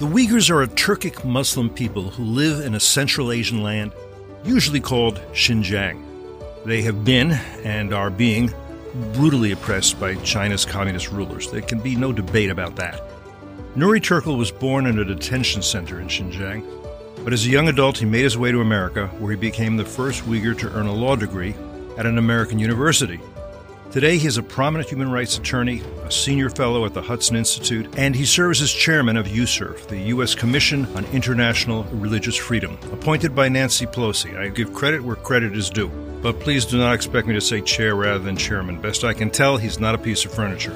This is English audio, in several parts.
The Uyghurs are a Turkic Muslim people who live in a Central Asian land, usually called Xinjiang. They have been and are being brutally oppressed by China's communist rulers. There can be no debate about that. Nury Turkel was born in a detention center in Xinjiang, but as a young adult, he made his way to America, where he became the first Uyghur to earn a law degree at an American university. Today, he is a prominent human rights attorney, a senior fellow at the Hudson Institute, and he serves as chairman of USCIRF, the U.S. Commission on International Religious Freedom, appointed by Nancy Pelosi. I give credit where credit is due. But please do not expect me to say chair rather than chairman. Best I can tell, he's not a piece of furniture.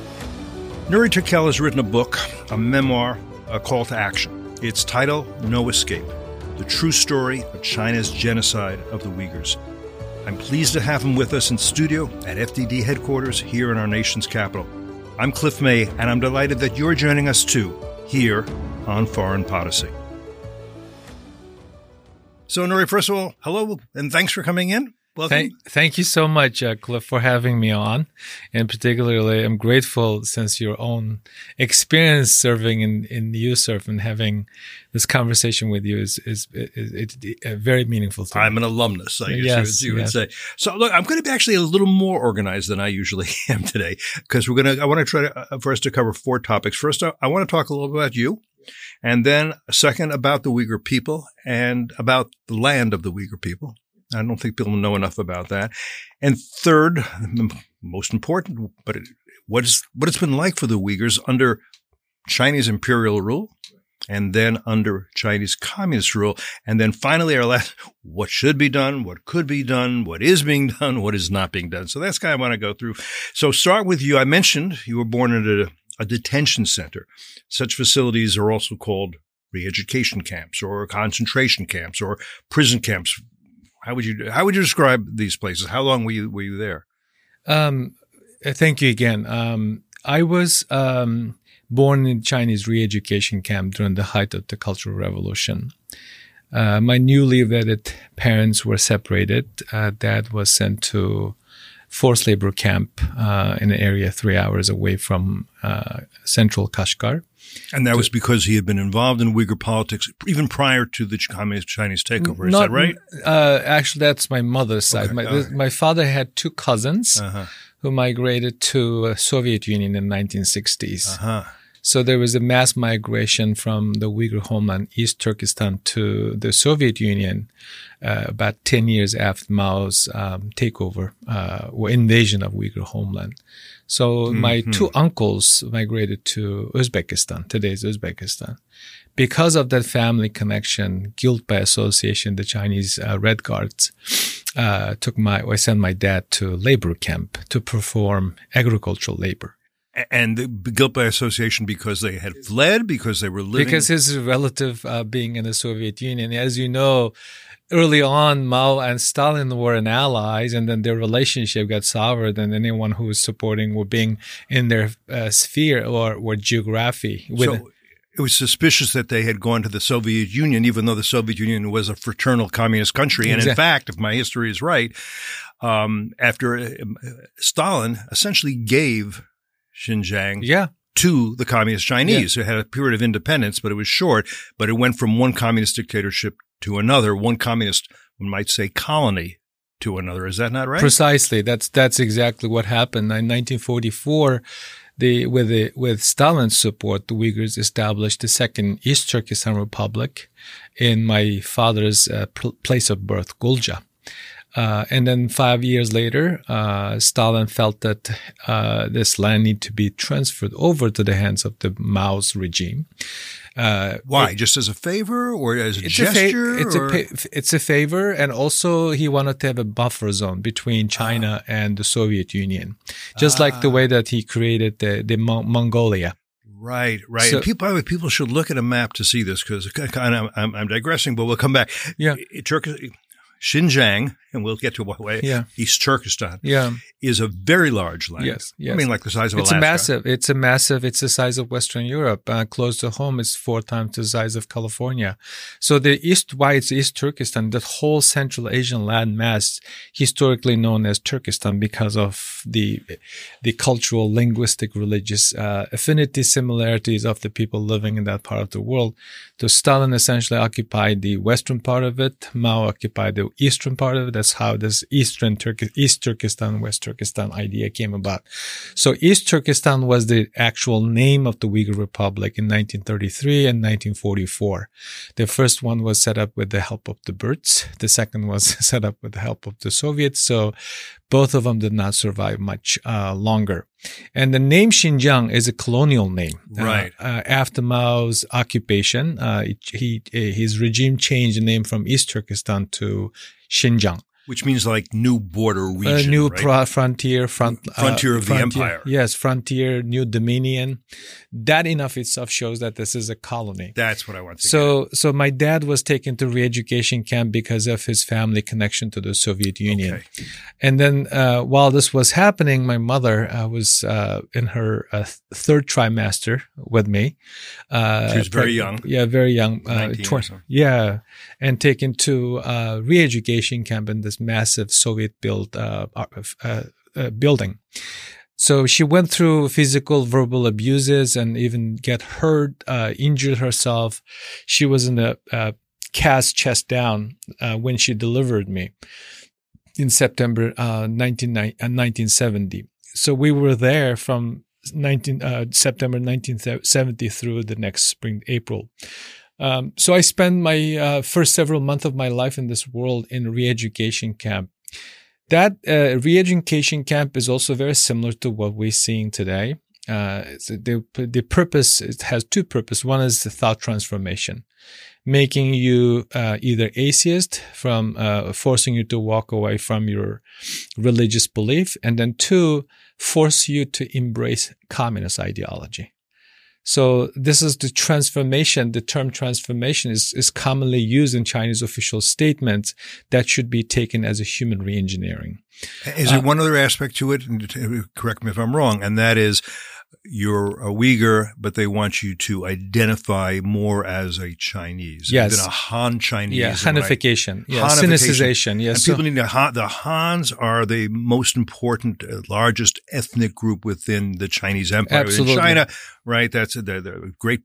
Nury Turkel has written a book, a memoir, a call to action. Its title, No Escape The True Story of China's Genocide of the Uyghurs. I'm pleased to have him with us in studio at FDD headquarters here in our nation's capital. I'm Cliff May, and I'm delighted that you're joining us too here on Foreign Policy. So, Nury, first of all, hello and thanks for coming in. Welcome. Thank, thank you so much, uh, Cliff, for having me on. And particularly, I'm grateful since your own experience serving in, in USCIRF and having this conversation with you is, is, is, is very meaningful to I'm me. an alumnus, I guess Yes, you would, you yes. would say. So, look, I'm going to be actually a little more organized than I usually am today because we're going to, I want to try to, uh, for us to cover four topics. First, I, I want to talk a little about you. And then second about the Uyghur people and about the land of the Uyghur people. I don't think people know enough about that. And third, most important, but it, what is what it's been like for the Uyghurs under Chinese imperial rule, and then under Chinese communist rule, and then finally our last, what should be done, what could be done, what is being done, what is not being done. So that's kind of what I want to go through. So start with you. I mentioned you were born in a, a detention center. Such facilities are also called re-education camps or concentration camps or prison camps. How would you how would you describe these places? How long were you were you there? Um, uh, thank you again. Um, I was um, born in Chinese re-education camp during the height of the Cultural Revolution. Uh, my newly wedded parents were separated. Uh, dad was sent to forced labor camp uh, in an area three hours away from uh, central Kashgar. And that was because he had been involved in Uyghur politics even prior to the communist Chinese takeover. Is Not- that right? Uh, actually, that's my mother's side. Okay, my, right. my father had two cousins Uh huh. who migrated to uh, Soviet Union in 1960s. Uh huh. So there was a mass migration from the Uyghur homeland, East Turkestan, to the Soviet Union uh, about 10 years after Mao's um, takeover uh, or invasion of Uyghur homeland. So my two uncles migrated to Uzbekistan, today's Uzbekistan. Because of that family connection, guilt by association, the Chinese uh, Red Guards uh, took my, or sent my dad to labor camp to perform agricultural labor. And the guilt by association because they had fled, because they were living. because his relative uh, being in the Soviet Union, as you know, early on Mao and Stalin were an allies, and then their relationship got soured, and anyone who was supporting were being in their uh, sphere or or geography. With so it was suspicious that they had gone to the Soviet Union, even though the Soviet Union was a fraternal communist country. And in fact, if my history is right, um, after uh, Stalin essentially gave Xinjiang yeah, to the communist Chinese. It had a period of independence, but it was short. But it went from one communist dictatorship to another, one communist, one might say, colony to another. Is that not right? precisely. That's that's exactly what happened in 1944. The, with the, with Stalin's support, the Uyghurs established the second East Turkestan Republic in my father's uh, pl- place of birth, Gulja. Uh, and then five years later, uh, Stalin felt that uh, this land need to be transferred over to the hands of the Mao's regime. Uh, Why? Just as a favor or as a it's a, gesture? it's, a or- pa- it's a favor, and also he wanted to have a buffer zone between China and the Soviet Union, just like the Ah. way that he created the, the Mon- Mongolia. Right, right. So- people, by the way, people should look at a map to see this because of, I'm, I'm digressing, but we'll come back. Yeah. Xinjiang, and we'll get to what Yeah. East Turkestan Yeah. is a very large land. Yes, yes. I mean, like the size of It's Alaska. massive. It's a massive. It's the size of Western Europe. Uh, close to home, it's four times the size of California. So the East, why it's East Turkestan, that whole Central Asian land mass, historically known as Turkestan, because of the the cultural, linguistic, religious uh, affinity similarities of the people living in that part of the world. So Stalin essentially occupied the western part of it. Mao occupied the eastern part of it. That's how this Eastern Turkey, East Turkestan, West Turkestan idea came about. So East Turkestan was the actual name of the Uyghur Republic in 1933 and 1944. The first one was set up with the help of the Burts. The second was set up with the help of the Soviets. So both of them did not survive much uh, longer. And the name Xinjiang is a colonial name. Uh, Right. uh, after Mao's occupation, uh, he, his regime changed the name from East Turkestan to Xinjiang. Which means like new border A region. new right? pro- frontier, front, uh, Frontier of the empire. Yes, frontier, new dominion. That in of itself shows that this is a colony. That's what I want to So, so my dad was taken to re-education camp because of his family connection to the Soviet Union. Okay. And then, uh, while this was happening, my mother uh, was uh, in her uh, third trimester with me. Uh, She was very young. Yeah, very young. Uh, 19 or so. yeah, and taken to uh, re-education camp in this massive Soviet-built uh, uh, uh, building. So she went through physical, verbal abuses, and even get hurt, uh, injured herself. She was in a cast chest down uh, when she delivered me in September uh, 19, uh, 1970. So we were there from 19, uh, September 1970 through the next spring, April. Um, so I spent my uh, first several months of my life in this world in re-education camp. That uh, re-education camp is also very similar to what we're seeing today. Uh, the the purpose it has two purposes. One is the thought transformation, making you uh, either atheist from uh, forcing you to walk away from your religious belief, and then two, force you to embrace communist ideology. So this is the transformation. The term transformation is, is commonly used in Chinese official statements that should be taken as a human reengineering. Is there uh, one other aspect to it? Correct me if I'm wrong. And that is you're a Uyghur, but they want you to identify more as a Chinese. Yes. Than a Han Chinese. Yeah, I right? Hanification. Yeah, Hanification. Yes. And So- people need to, Han- the Hans are the most important, uh, largest ethnic group within the Chinese empire. Absolutely. In China, right? That's the, the great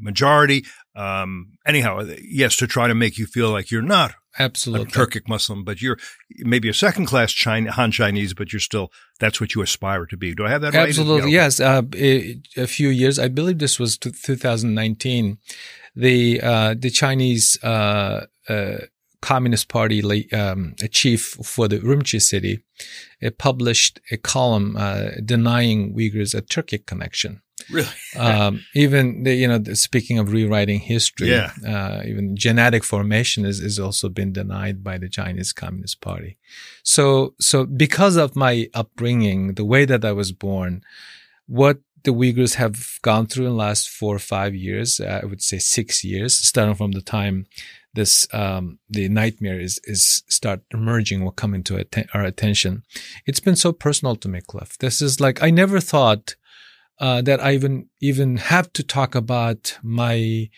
majority. Um, anyhow, yes, to try to make you feel like you're not a absolutely. Turkic Muslim, but you're maybe a second class China, Han Chinese, but you're still, that's what you aspire to be. Do I have that right? Absolutely, yes. Uh, a, a few years, I believe this was 2019. The uh, the Chinese uh, uh, Communist Party um, a chief for the Urumqi city uh, published a column uh, denying Uyghurs a Turkic connection. Really? Um, even the, you know, the, speaking of rewriting history, Yeah. uh, even genetic formation is, is also been denied by the Chinese Communist Party. So, so because of my upbringing, the way that I was born, what the Uyghurs have gone through in the last four or five years, uh, I would say six years, starting from the time this um, the nightmare is is start emerging or coming to atten- our attention. It's been so personal to me, Cliff. This is like I never thought uh, that I even even have to talk about my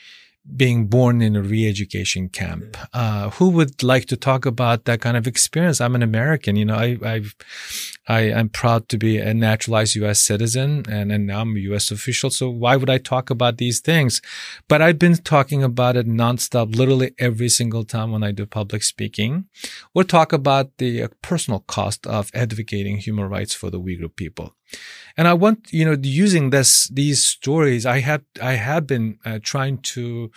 being born in a re-education camp. Uh, who would like to talk about that kind of experience? I'm an American, you know, I, I've, I am proud to be a naturalized U.S. citizen and, and now I'm a U.S. official. So why would I talk about these things? But I've been talking about it nonstop, literally every single time when I do public speaking or we'll talk about the uh, personal cost of advocating human rights for the Uyghur people. And I want, you know, using this, these stories, I have, I have been uh, trying to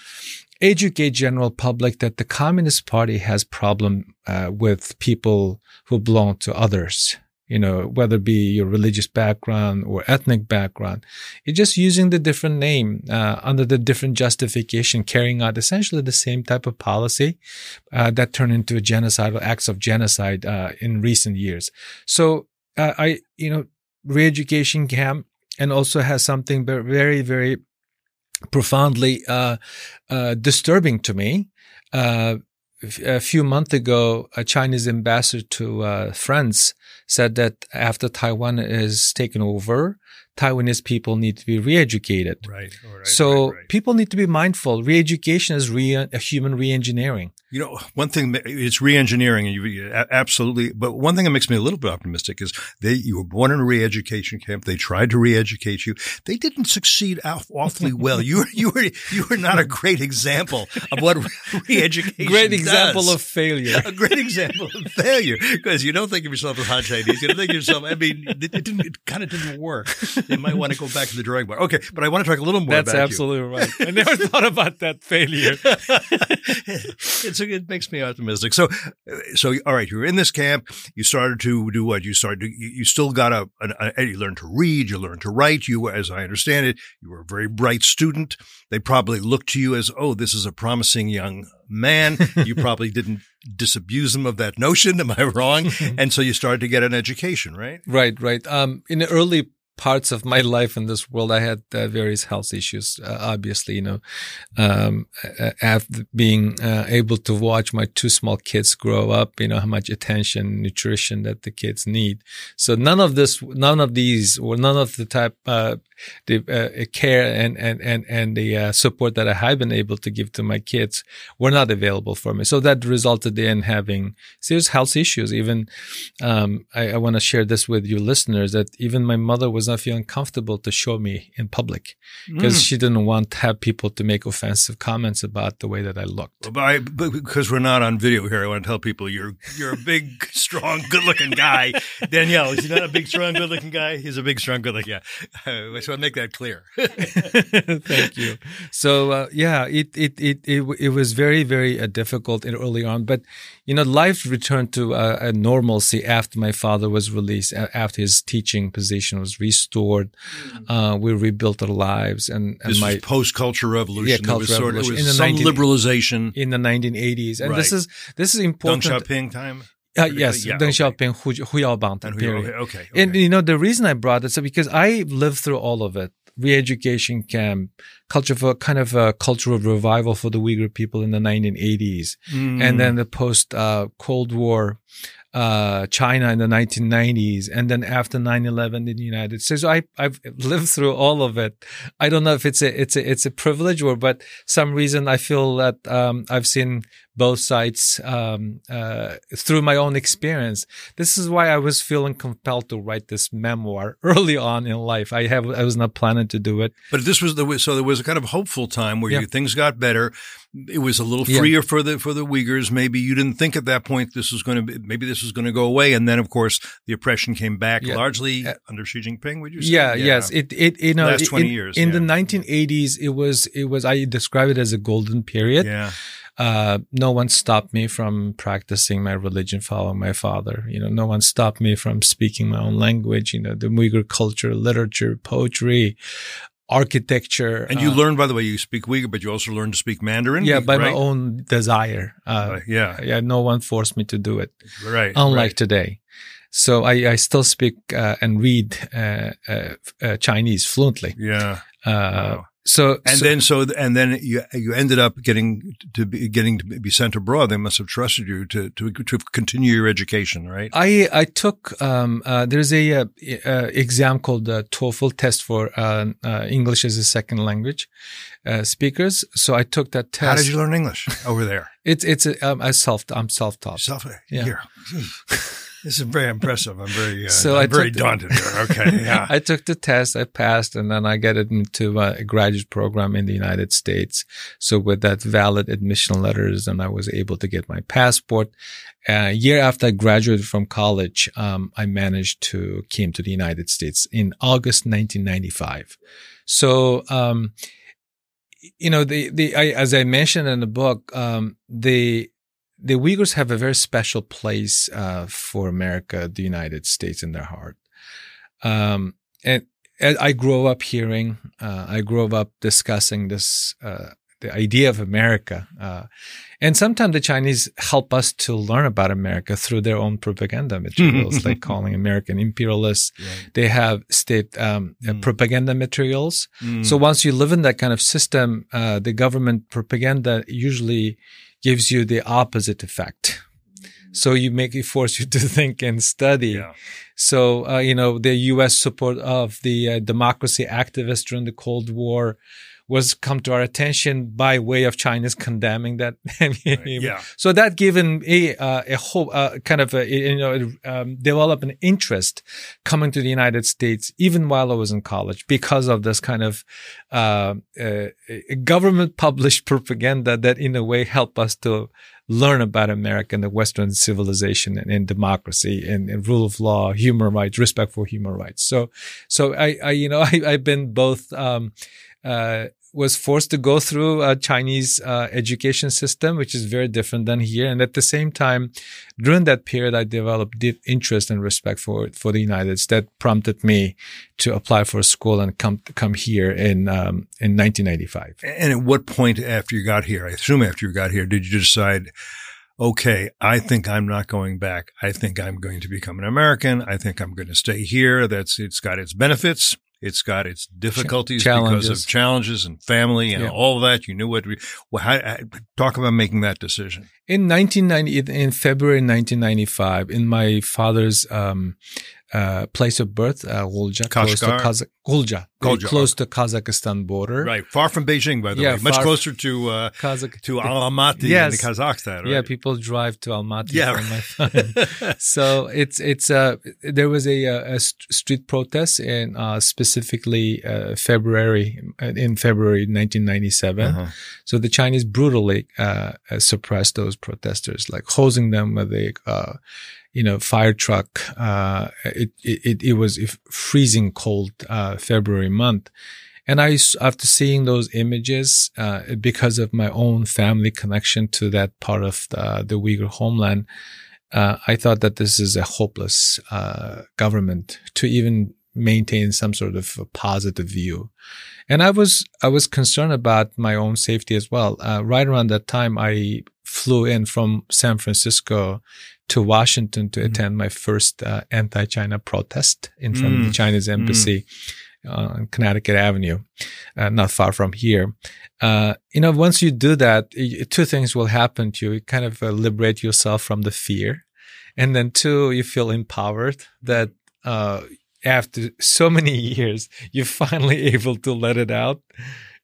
educate general public that the Communist Party has problem uh, with people who belong to others. You know, whether it be your religious background or ethnic background, it's just using the different name uh, under the different justification, carrying out essentially the same type of policy uh, that turned into genocidal acts of genocide uh, in recent years. So uh, I, you know, re-education camp and also has something ver- very, very profoundly uh, uh, disturbing to me. Uh, a few months ago, a Chinese ambassador to uh, France said that after Taiwan is taken over, Taiwanese people need to be re-educated. Right. right so right, right. people need to be mindful. Re-education is re- a human re-engineering. You know, one thing it's re-engineering, and you absolutely. But one thing that makes me a little bit optimistic is they you were born in a re-education camp. They tried to re-educate you. They didn't succeed awfully well. You were you were you were not a great example of what re-education. Great example does. of failure. a great example of failure because you don't think of yourself as hot Chinese. You don't think of yourself. I mean, it, it didn't. It kind of didn't work. You might want to go back to the drawing board. Okay, but I want to talk a little more. That's absolutely you. right. I never thought about that failure. it's it makes me optimistic. So, so all right, you were in this camp. You started to do what? You started. To, you, you still got a, a, a. You learned to read. You learned to write. You, as I understand it, you were a very bright student. They probably looked to you as, oh, this is a promising young man. you probably didn't disabuse them of that notion. Am I wrong? and so you started to get an education, right? Right, right. Um, in the early parts of my life in this world, I had uh, various health issues. Uh, obviously, you know, um, after being uh, able to watch my two small kids grow up, you know, how much attention, nutrition that the kids need. So none of this, none of these, or none of the type, uh, the uh, care and and and and the uh, support that I have been able to give to my kids were not available for me. So that resulted in having serious health issues. Even um, I, I want to share this with you listeners that even my mother was not feeling comfortable to show me in public because mm. she didn't want to have people to make offensive comments about the way that I looked. Well, but I, because we're not on video here, I want to tell people you're you're a big, strong, good-looking guy. Danielle, is he not a big, strong, good-looking guy? He's a big, strong, good-looking. Yeah, uh, so I make that clear. Thank you. So uh, yeah, it, it it it it was very very uh, difficult early on, but you know, life returned to uh, a normalcy after my father was released, after his teaching position was restored. Mm-hmm. Uh, we rebuilt our lives, and, and this my post culture revolution. Yeah, culture sort revolution. Of, it was some 19, liberalization in the 1980s, and right. this is this is important. Deng Xiaoping time. Uh, yes, yeah, Deng okay. Xiaoping, Hu, Hu Yaobang And. Hu- okay, okay. And you know the reason I brought this up because I lived through all of it. Re-education camp, culture for kind of a cultural revival for the Uyghur people in the 1980s, Mm. and then the post uh, Cold War uh, China in the 1990s, and then after 9/11 in the United States. So I I've lived through all of it. I don't know if it's a it's a it's a privilege or but some reason I feel that um, I've seen both sides um, uh, through my own experience. This is why I was feeling compelled to write this memoir early on in life. I have I was not planning to do it. But this was the so there was a kind of hopeful time where Yeah. you, things got better. It was a little Yeah. freer for the for the Uyghurs. Maybe you didn't think at that point this was going to be maybe this was going to go away, and then of course the oppression came back Yeah. largely Uh, under Xi Jinping. Would you say? Yeah, yes. It it you know Last 20 in, years, in yeah. the 1980s it was it was I describe it as a golden period. yeah. Uh, no one stopped me from practicing my religion, following my father. You know, no one stopped me from speaking my own language. You know, the Uyghur culture, literature, poetry, architecture. And you uh, learned, by the way, you speak Uyghur, but you also learn to speak Mandarin. yeah, by my own desire. Uh, Uh, yeah, yeah, no one forced me to do it. right. unlike right. today. So I, I still speak uh, and read uh, Chinese fluently. yeah. Uh, Wow. So And so- then so and then you you ended up getting to be getting to be sent abroad. They must have trusted you to to to continue your education, right? I I took um, uh, there's a uh, uh, exam called the TOEFL test for uh, uh, English as a second language uh, speakers. So I took that test. How did you learn English over there? It's it's a, um, a self I'm self taught. Self Yeah. here. This is very impressive. I'm very uh, So I'm very took the- daunted. Okay, yeah. I took the test, I passed, and then I get into uh, a graduate program in the United States. So with that valid admission letters, and I was able to get my passport. A year after I graduated from college, um, I managed to came to the United States in August 1995. So, um, you know, the, the, I, as I mentioned in the book, um, the, the Uyghurs have a very special place uh, for America, the United States, in their heart. Um, and, and I grew up hearing, uh, I grew up discussing this, uh, the idea of America. Uh, and sometimes the Chinese help us to learn about America through their own propaganda materials, like calling American imperialists. Right. They have state um, mm. propaganda materials. Mm. So once you live in that kind of system, uh, the government propaganda usually gives you the opposite effect. So you make it force you to think and study. Yeah. So, uh, you know, the U.S. support of the uh, democracy activists during the Cold War, was come to our attention by way of China's condemning that. yeah. So that given a uh, a whole uh, kind of a, you know um, develop an interest coming to the United States even while I was in college because of this kind of uh, uh government published propaganda that in a way helped us to learn about America and the Western civilization and, and democracy and, and, rule of law, human rights, respect for human rights. So, so I, I you know, I I, have been both, um, uh, was forced to go through a Chinese uh, education system, which is very different than here. And at the same time, during that period, I developed deep interest and respect for for the United States. That prompted me to apply for school and come come here in um, in 1995. And at what point after you got here, I assume after you got here, did you decide? okay, I think I'm not going back. I think I'm going to become an American. I think I'm going to stay here. That's it's got its benefits. It's got its difficulties because of challenges and family and yeah. all that. You knew what. We, well, how, talk about making that decision. In 1990, in February 1995, in my father's um, uh, place of birth, uh, Gulja, close to Kazakh, Gulja, Gulja, close to Kazakhstan border. Right, far from Beijing, by the yeah, way, much closer to uh, Kazakh, to Almaty yes. in Kazakhstan. Right? Yeah, people drive to Almaty. Yeah, so it's it's uh there was a, a street protest in uh, specifically uh, February in February 1997. Uh-huh. So the Chinese brutally uh, suppressed those protesters, like hosing them with a uh, you know, fire truck. Uh, it, it, it was freezing cold, uh, February month. And I, after seeing those images, uh, because of my own family connection to that part of the, the Uyghur homeland, uh, I thought that this is a hopeless, uh, government to even maintain some sort of positive view. And I was, I was concerned about my own safety as well. Uh, right around that time, I flew in from San Francisco to Washington to mm. attend my first uh, anti-China protest in front of the mm. Chinese mm. embassy uh, on Connecticut Avenue, uh, not far from here. Uh, you know, once you do that, two things will happen to you. You kind of uh, liberate yourself from the fear. And then two, you feel empowered that, uh, after so many years, you're finally able to let it out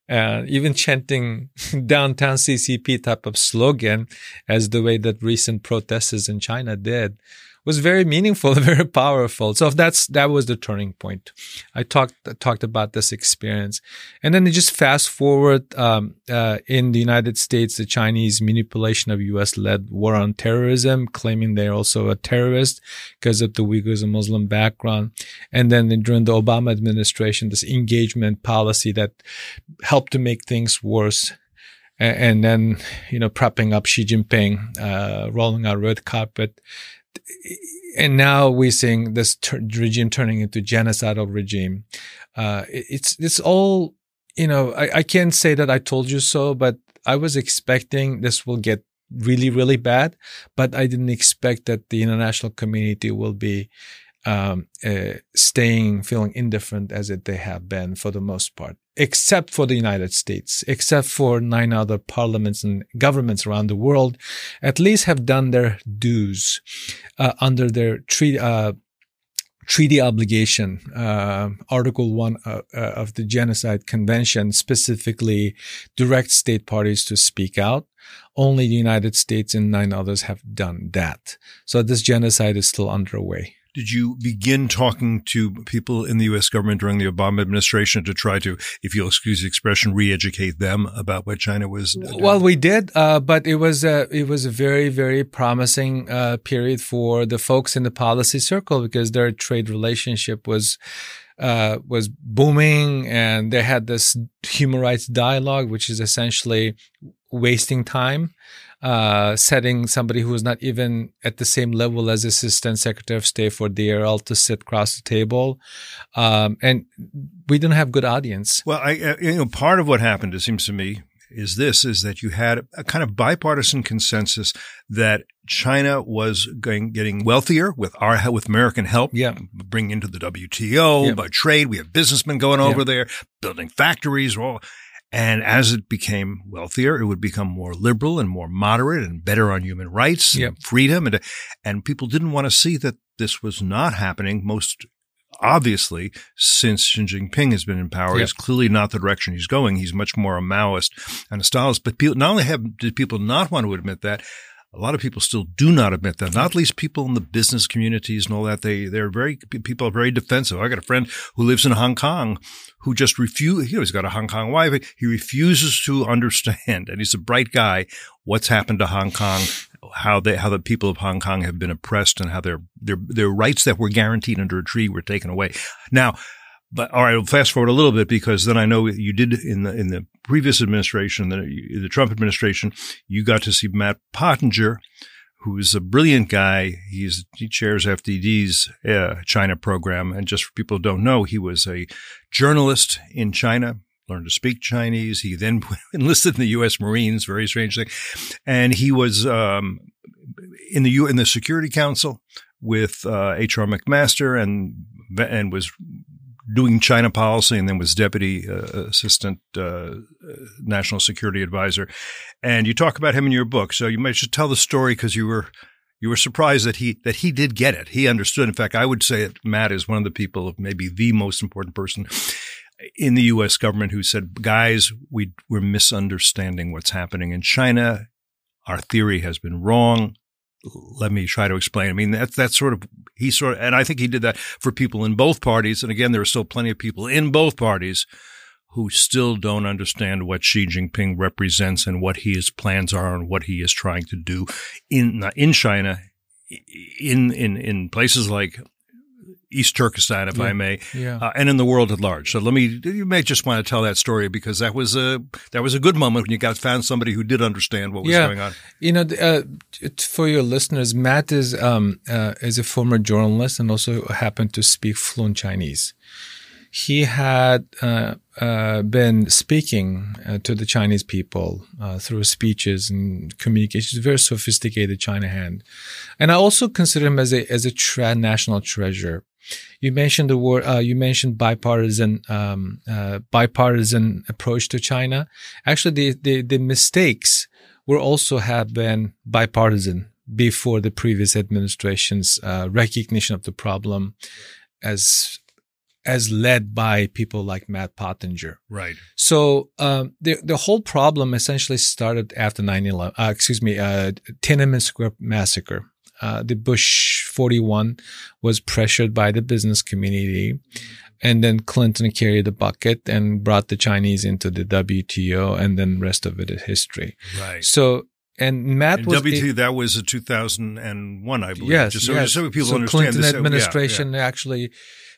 uh, even chanting downtown CCP type of slogan as the way that recent protesters in China did was very meaningful, very powerful. So that's that was the turning point. I talked talked about this experience, and then it just fast forward um, uh, in the United States, the Chinese manipulation of U.S.-led war on terrorism, claiming they're also a terrorist because of the Uyghurs and Muslim background, and then during the Obama administration, this engagement policy that helped to make things worse and then you know propping up Xi Jinping, uh, rolling out red carpet and now we're seeing this ter- regime turning into genocidal regime. Uh, it's it's all you know. I, I can't say that I told you so, but I was expecting this will get really really bad, but I didn't expect that the international community will be um, uh, staying feeling indifferent as it they have been for the most part except for the United States, except for nine other parliaments and governments around the world, at least have done their dues uh, under their treaty. Uh, treaty obligation, uh, Article 1 uh, uh, of the Genocide Convention specifically directs state parties to speak out. Only the United States and nine others have done that. So this genocide is still underway. Did you begin talking to people in the U.S. government during the Obama administration to try to, if you'll excuse the expression, re-educate them about what China was? Doing? Well, we did, uh, but it was a, it was a very very promising uh, period for the folks in the policy circle because their trade relationship was. Uh, was booming and they had this human rights dialogue, which is essentially wasting time uh, setting somebody who is not even at the same level as Assistant Secretary of State for DRL to sit across the table. Um, and we didn't have good audience. Well, I, uh, you know, part of what happened, it seems to me, is this, is that you had a kind of bipartisan consensus that China was going, getting wealthier with our, with American help. Yeah. Bringing into the WTO Yeah. by trade. We have businessmen going over Yeah. there, building factories, all. And as it became wealthier, it would become more liberal and more moderate and better on human rights Yep. and freedom. And, and people didn't want to see that this was not happening. Most obviously, since Xi Jinping has been in power, Yep. is clearly not the direction he's going. He's much more a Maoist and a Stalinist. But people, not only have did people not want to admit that, a lot of people still do not admit that. Not least people in the business communities and all that. They they're very people are very defensive. I got a friend who lives in Hong Kong who just refuse. He's got a Hong Kong wife. He refuses to understand, and he's a bright guy. What's happened to Hong Kong? How they how the people of Hong Kong have been oppressed, and how their their their rights that were guaranteed under a treaty were taken away. Now. But all right, we'll fast forward a little bit because then I know you did in the in the previous administration, the, the Trump administration, you got to see Matt Pottinger, who's a brilliant guy. He's he chairs FDD's uh, China program, and just for people who don't know, he was a journalist in China. Learned to speak Chinese. He then enlisted in the U.S. Marines. Very strange thing, and he was um, in the U in the Security Council with uh, H.R. McMaster, and and was doing China policy and then was deputy uh, assistant uh, national security advisor. And you talk about him in your book. So you might just tell the story because you were you were surprised that he that he did get it. He understood. In fact, I would say that Matt is one of the people, maybe the most important person in the U.S. government who said, "Guys, we we're misunderstanding what's happening in China. Our theory has been wrong." Let me try to explain. I mean, that's that's sort of he sort of, and I think he did that for people in both parties. And again, there are still plenty of people in both parties who still don't understand what Xi Jinping represents and what his plans are and what he is trying to do in in China, in in in places like East Turkestan, if Yeah. I may, Yeah. uh, and in the world at large. So let me, you may just want to tell that story because that was a, that was a good moment when you got found somebody who did understand what was Yeah. going on. You know, uh, for your listeners, Matt is um, uh, is a former journalist and also happened to speak fluent Chinese. He had uh, uh, been speaking uh, to the Chinese people uh, through speeches and communications. Very sophisticated China hand, and I also consider him as a as a tra- national treasure. You mentioned the word. Uh, you mentioned bipartisan, um, uh, bipartisan approach to China. Actually, the, the the mistakes were also have been bipartisan before the previous administration's uh, recognition of the problem, as as led by people like Matt Pottinger. Right. So um, the the whole problem essentially started after 9/11. Uh, excuse me, uh, Tiananmen Square massacre. Uh, the Bush 41 was pressured by the business community, and then Clinton carried the bucket and brought the Chinese into the WTO, and then rest of it is history. Right. So and Matt And was WT, that was a 2001, I believe. yes, Just so, yes. just so people so understand Clinton this. uh, yeah, administration actually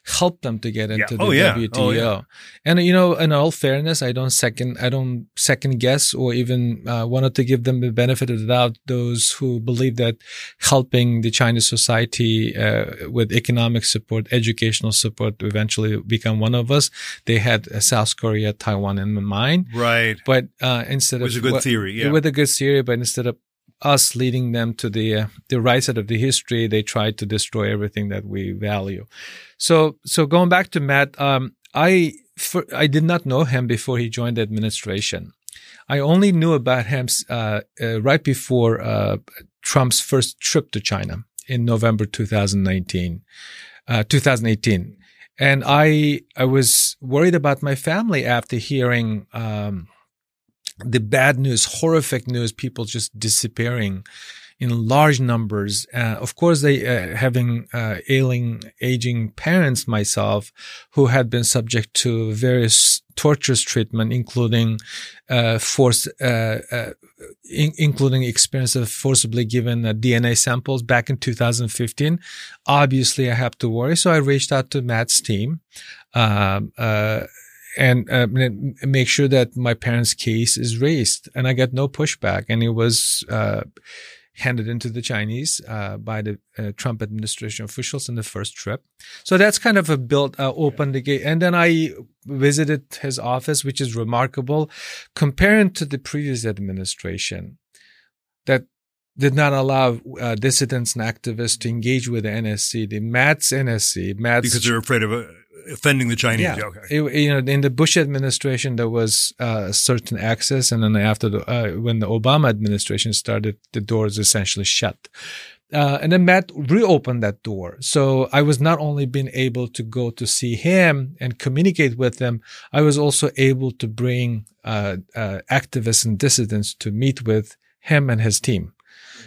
helped them to get Yeah. into Oh, the yeah. WTO. Oh, yeah. And you know, in all fairness, I don't second, I don't second guess or even uh, wanted to give them the benefit of the doubt. Those who believe that helping the Chinese society uh, with economic support, educational support, to eventually become one of us, they had uh, South Korea, Taiwan in mind. Right. But uh, instead It was of a good what- theory. Yeah. with a good theory, but instead of us leading them to the the right side of the history, they tried to destroy everything that we value. So so going back to Matt, um, I for, I did not know him before he joined the administration. I only knew about him uh, uh, right before uh, Trump's first trip to China in November 2019, uh, 2018. And I, I was worried about my family after hearing, um, the bad news, horrific news, people just disappearing in large numbers. Uh, of course, they uh, having uh, ailing, aging parents myself, who had been subject to various torturous treatment, including uh, force, uh, uh, in- including experience of forcibly given uh, DNA samples back in 2015. Obviously, I have to worry, so I reached out to Matt's team. Um, uh, and uh, make sure that my parents' case is raised. And I got no pushback. And it was, uh, handed into the Chinese uh, by the uh, Trump administration officials in the first trip. So that's kind of a built, uh, opened the gate. And then I visited his office, which is remarkable comparing to the previous administration that did not allow uh, dissidents and activists to engage with the NSC. The Matt's NSC, Matt's because they're afraid of uh, offending the Chinese. yeah, Okay. It- you know, in the Bush administration, there was uh, certain access, and then after the uh, when the Obama administration started, the doors essentially shut. Uh, and then Matt reopened that door. So I was not only being able to go to see him and communicate with him, I was also able to bring uh, uh, activists and dissidents to meet with him and his team.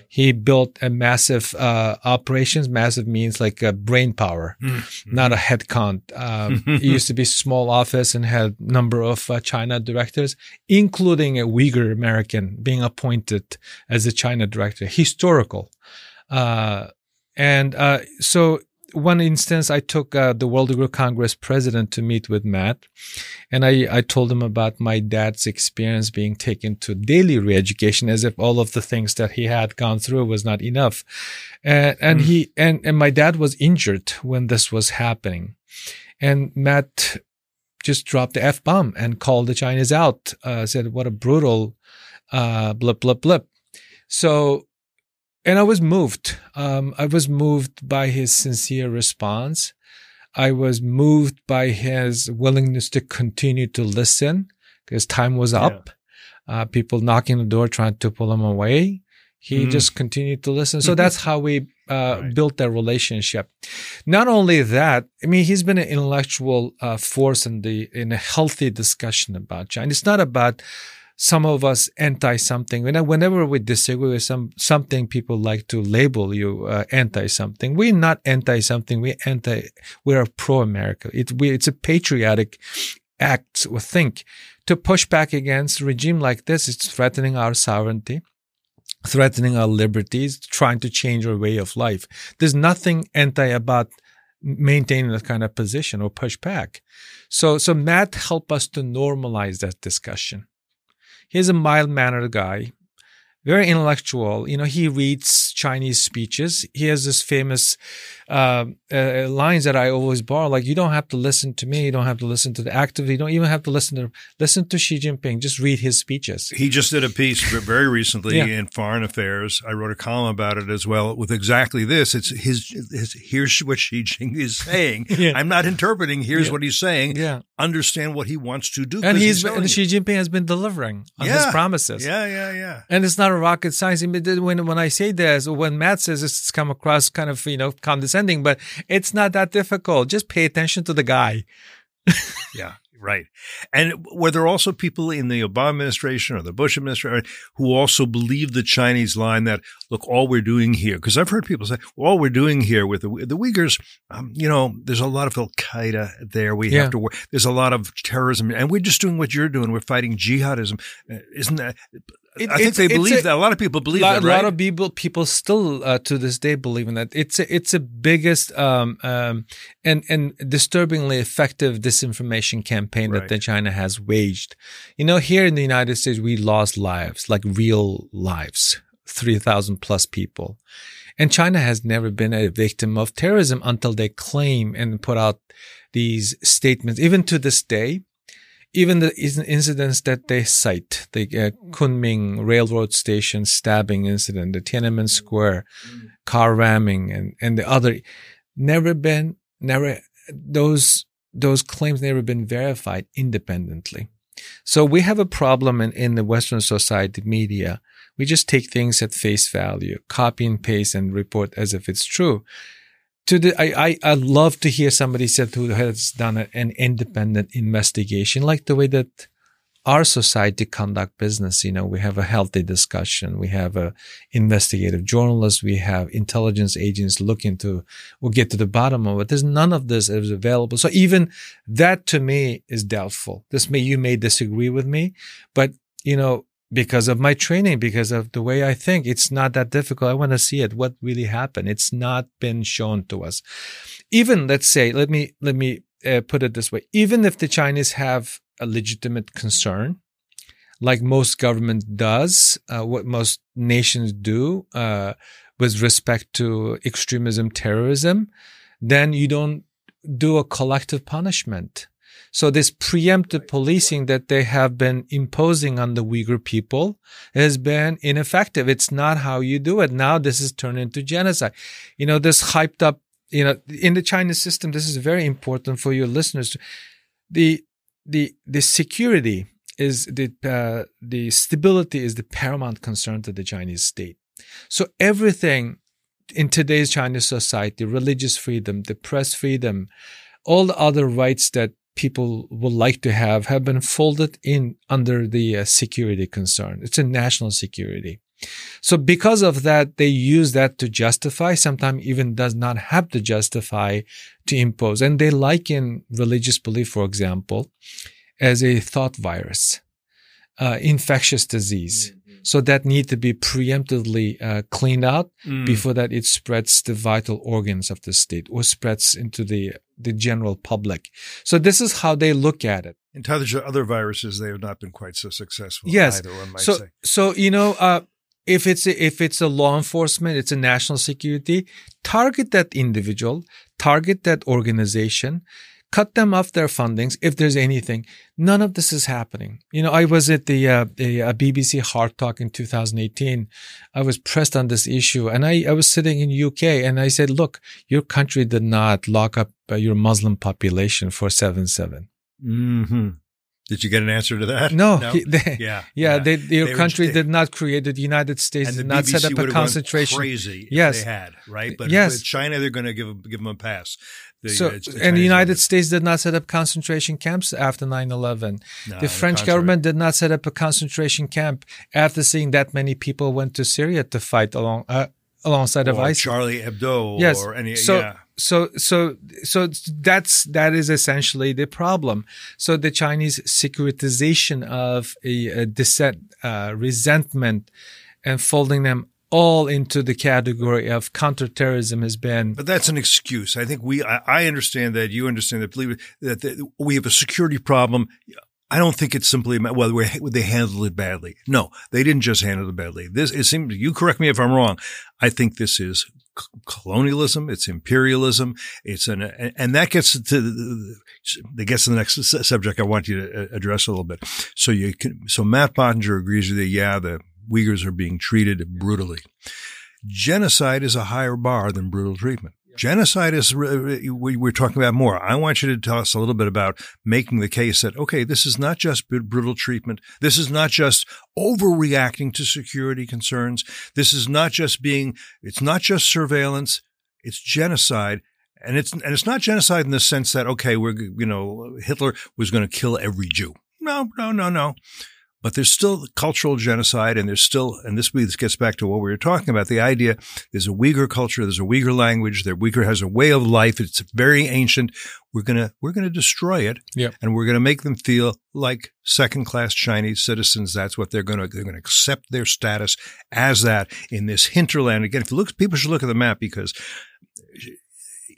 He built a massive uh, operations. Massive means like a brain power, not a head count. Um, it used to be small office and had number of uh, China directors, including a Uyghur American being appointed as a China director. Historical. Uh, and uh, so one instance, I took uh, the World Uyghur Congress president to meet with Matt, and I, I told him about my dad's experience being taken to daily re-education, as if all of the things that he had gone through was not enough, and, and he and and my dad was injured when this was happening, and Matt just dropped the f bomb and called the Chinese out. Uh, said, "What a brutal uh, blip blip blip." So and I was moved. Um, I was moved by his sincere response. I was moved by his willingness to continue to listen because time was up. Uh, people knocking the door trying to pull him away. He Mm. just continued to listen. So that's how we uh, Right. built that relationship. Not only that, I mean, he's been an intellectual uh, force in the in a healthy discussion about China. It's not about some of us anti something. Whenever we disagree with some something, people like to label you uh, anti something. We're not anti something. We anti. We're pro America. It, we, it's a patriotic act or think to push back against a regime like this. It's threatening our sovereignty. Threatening our liberties, trying to change our way of life. There's nothing anti about maintaining that kind of position or push back. So, so Matt helped us to normalize that discussion. He's a mild mannered guy, very intellectual. You know, he reads Chinese speeches. He has this famous uh, uh, lines that I always borrow, like "You don't have to listen to me. You don't have to listen to the activist. You don't even have to listen to listen to Xi Jinping. Just read his speeches." He just did a piece very recently Yeah. in Foreign Affairs. I wrote a column about it as well with exactly this. It's his, his here's what Xi Jinping is saying. Yeah. I'm not interpreting. Here's Yeah. what he's saying. Yeah, understand what he wants to do. and he's telling and. Xi Jinping has been delivering on his promises. Yeah, yeah, yeah. And it's not a rocket science. When when I say this, when Matt says this, it's come across kind of you know condescending, but it's not that difficult. Just pay attention to the guy. Yeah, right. And were there also people in the Obama administration or the Bush administration who also believed the Chinese line that, look, all we're doing here, because I've heard people say, well, all we're doing here with the, the Uyghurs, um, you know, there's a lot of Al Qaeda there. We Yeah. have to work. There's a lot of terrorism, and we're just doing what you're doing. We're fighting jihadism. Uh, Isn't that? It- I think they believe a- that. A lot of people believe lot, that, right? A lot of people people still uh, to this day believe in that. It's a, it's a biggest um, um, and and disturbingly effective disinformation campaign Right. that the China has waged. You know, here in the United States, we lost lives, like real lives, three thousand plus people. And China has never been a victim of terrorism until they claim and put out these statements. Even to this day, even the incidents that they cite, the uh, Kunming railroad station stabbing incident, the Tiananmen Square car ramming, and, and the other, never been, never, those, those claims never been verified independently. So we have a problem in, in the Western society media. We just take things at face value, copy and paste and report as if it's true. To the, I, I, I love to hear somebody said who has done an independent investigation, like the way that our society conduct business. You know, we have a healthy discussion. We have a investigative journalists. We have intelligence agents looking to, we'll get to the bottom of it. There's none of this is available. So even that to me is doubtful. This may, you may disagree with me, but you know, because of my training, because of the way I think, it's not that difficult. I want to see it. What really happened? It's not been shown to us. Even let's say, let me, let me uh, put it this way. Even if the Chinese have a legitimate concern, like most government does, uh, what most nations do uh, with respect to extremism, terrorism, then you don't do a collective punishment. So this preemptive policing that they have been imposing on the Uyghur people has been ineffective. It's not how you do it. Now this is turned into genocide. You know, this hyped up, you know, in the Chinese system, this is very important for your listeners. The, the, the security is the, uh, the stability is the paramount concern to the Chinese state. So everything in today's Chinese society, religious freedom, the press freedom, all the other rights that people would like to have have been folded in under the uh, security concern. It's a national security. So because of that, they use that to justify, sometimes even does not have to justify to impose. And they liken religious belief, for example, as a thought virus, uh, infectious disease. Mm-hmm. So that need to be preemptively uh, cleaned out mm. before that it spreads the vital organs of the state or spreads into the the general public. So this is how they look at it. In terms of other viruses, they have not been quite so successful. Yes. Either, one might so, say. so you know, uh, if it's a, if it's a law enforcement, it's a national security. Target that individual, target that organization, cut them off their fundings if there's anything. None of this is happening. You know, I was at the, uh, the uh, BBC HARDtalk in 2018. I was pressed on this issue and I, I was sitting in UK and I said, look, your country did not lock up uh, your Muslim population for 7-7. Mm-hmm. Did you get an answer to that? No. no? He, they, yeah. Yeah. They, your they country did not create the United States and did not BBC set up a concentration. Crazy. Yes. They had right, but yes. with China they're going to give give them a pass. The, so, uh, the and the United States did not set up concentration camps after 9-11. No, the French government did not set up a concentration camp after seeing that many people went to Syria to fight along uh, alongside or of ISIS. Charlie Hebdo yes. or any so, yeah so so so that's that is essentially the problem so the chinese securitization of a, a dissent, uh, resentment and folding them all into the category of counterterrorism has been. But that's an excuse. I think we, I, I understand that you understand that, believe that, that we have a security problem. I don't think it's simply well they handled it badly. No, they didn't just handle it badly. This it seems you correct me if I'm wrong. I think this is colonialism, it's imperialism, it's an, and that gets to the, gets to the next subject I want you to uh, address a little bit. So you can, so Matt Pottinger agrees with you. Yeah, the Uyghurs are being treated brutally. Genocide is a higher bar than brutal treatment. Genocide is, uh, we're talking about more. I want you to tell us a little bit about making the case that, okay, this is not just brutal treatment. This is not just overreacting to security concerns. This is not just being, it's not just surveillance. It's genocide. And it's, and it's not genocide in the sense that, okay, we're, you know, Hitler was going to kill every Jew. No, no, no, no but there's still cultural genocide and there's still, and this gets back to what we were talking about, the idea there's a Uyghur culture, there's a Uyghur language, that Uyghur has a way of life. It's very ancient. We're going to, we're going to destroy it. Yep. And we're going to make them feel like second class Chinese citizens. That's what they're going to, they're going to accept their status as that in this hinterland. Again, if you look, people should look at the map because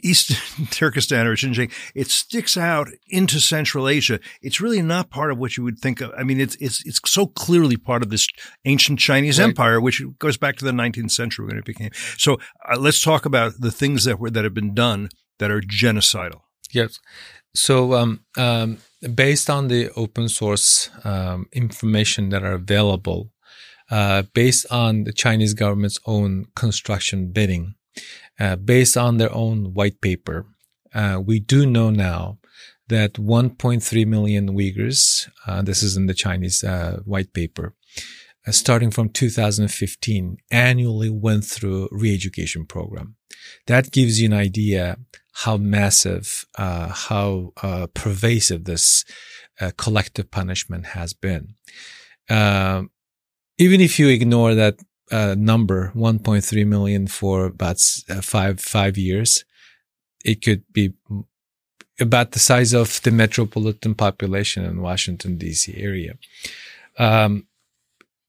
East Turkestan or Xinjiang, it sticks out into Central Asia. It's really not part of what you would think of. I mean, it's it's it's so clearly part of this ancient Chinese right. empire, which goes back to the 19th century when it became. So uh, let's talk about the things that were that have been done that are genocidal. Yes. So um, um, based on the open source um, information that are available, uh, based on the Chinese government's own construction bidding, uh, based on their own white paper. Uh, we do know now that 1.3 million Uyghurs, uh, this is in the Chinese uh, white paper, uh, starting from 2015, annually went through re-education program. That gives you an idea how massive, how pervasive this collective punishment has been. even if you ignore that uh, number 1.3 million for about uh, five five years it could be about the size of the metropolitan population in washington d.c area um,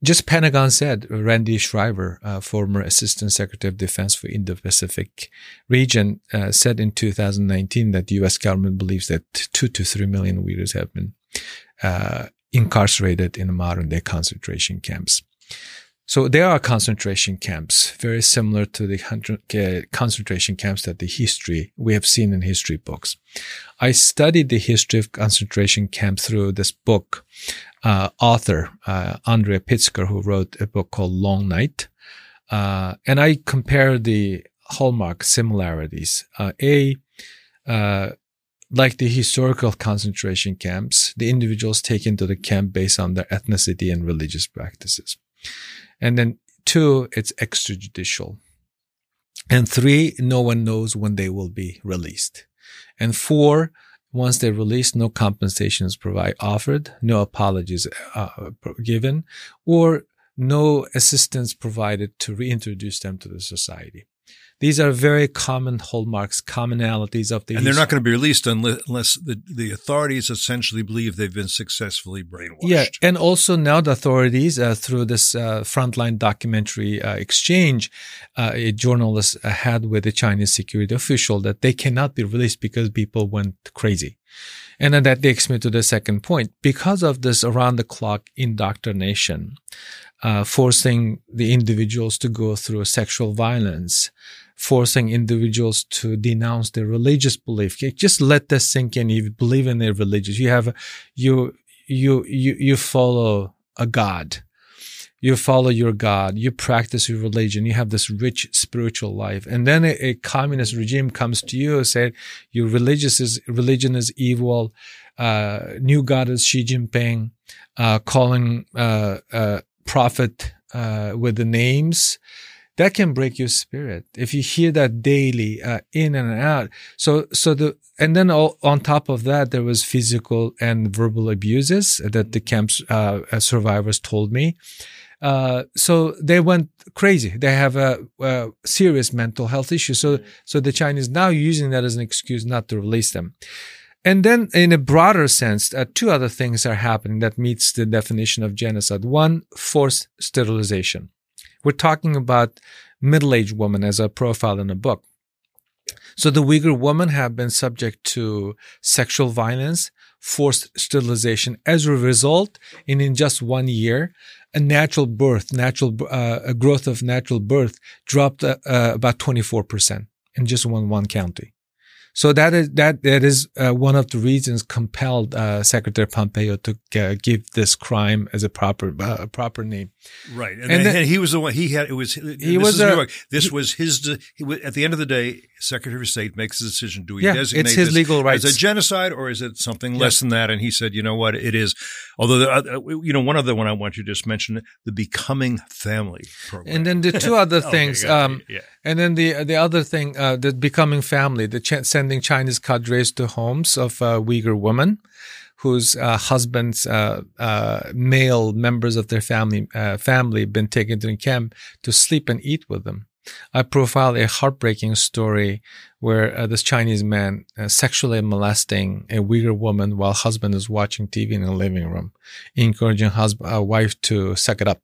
just pentagon said randy schriver uh, former assistant secretary of defense for indo-pacific region uh, said in 2019 that the u.s government believes that two to three million uyghurs have been uh, incarcerated in modern day concentration camps. So there are concentration camps, very similar to the uh, concentration camps that the history we have seen in history books. I studied the history of concentration camps through this book, uh, author uh, Andrea Pitzer, who wrote a book called Long Night, uh, and I compare the hallmark similarities. Uh, a uh, like the historical concentration camps, the individuals taken to the camp based on their ethnicity and religious practices. And then two, it's extrajudicial. And three, no one knows when they will be released. And four, once they're released, no compensation is provided, offered, no apologies uh, given, or no assistance provided to reintroduce them to the society. These are very common hallmarks, commonalities of the. And they're not going to be released unless the, the authorities essentially believe they've been successfully brainwashed. Yeah, and also now the authorities, uh, through this uh, frontline documentary uh, exchange, uh, a journalist uh, had with a Chinese security official that they cannot be released because people went crazy. And then that takes me to the second point. Because of this around the clock indoctrination, uh, forcing the individuals to go through sexual violence, forcing individuals to denounce their religious belief. Just let this sink in. You believe in their religious. You have, you, you, you, you follow a God. You follow your God. You practice your religion. You have this rich spiritual life. And then a, a communist regime comes to you and said, your religious is, religion is evil. Uh, new God is Xi Jinping, uh, calling, uh, uh prophet, uh, with the names that can break your spirit if you hear that daily uh, in and out. So so the and then all, on top of that there was physical and verbal abuses that the camps uh, uh, survivors told me. Uh, so they went crazy. They have a, a, serious mental health issue. So so the chinese now using that as an excuse not to release them. And then in a broader sense uh, two other things are happening that meets the definition of genocide. One forced sterilization we're talking about middle-aged women as a profile in a book. So the Uyghur women have been subject to sexual violence, forced sterilization. As a result, in, in just one year, a natural birth, natural uh, a growth of natural birth dropped uh, uh, about 24% in just one, one county. So that is that that is uh, one of the reasons compelled uh, Secretary Pompeo to uh, give this crime as a proper uh, proper name. Right, and, and, then, and, he was the one. He had it was. He was a, This he, was his. He, at the end of the day, Secretary of State makes a decision. Do we yeah, designate it's his legal rights. as a genocide or is it something yeah. less than that? And he said, you know what, it is. Although, the, uh, you know, one other one I want you to just mention the Becoming Family program. And then the two other things. okay, um, yeah. And then the the other thing, uh, the Becoming Family, the ch- sending Chinese cadres to homes of uh, Uyghur women whose uh, husbands, uh, uh, male members of their family, uh, family, been taken to the camp to sleep and eat with them. I profile a heartbreaking story where uh, this Chinese man uh, sexually molesting a Uyghur woman while husband is watching TV in the living room, encouraging husband, uh, wife to suck it up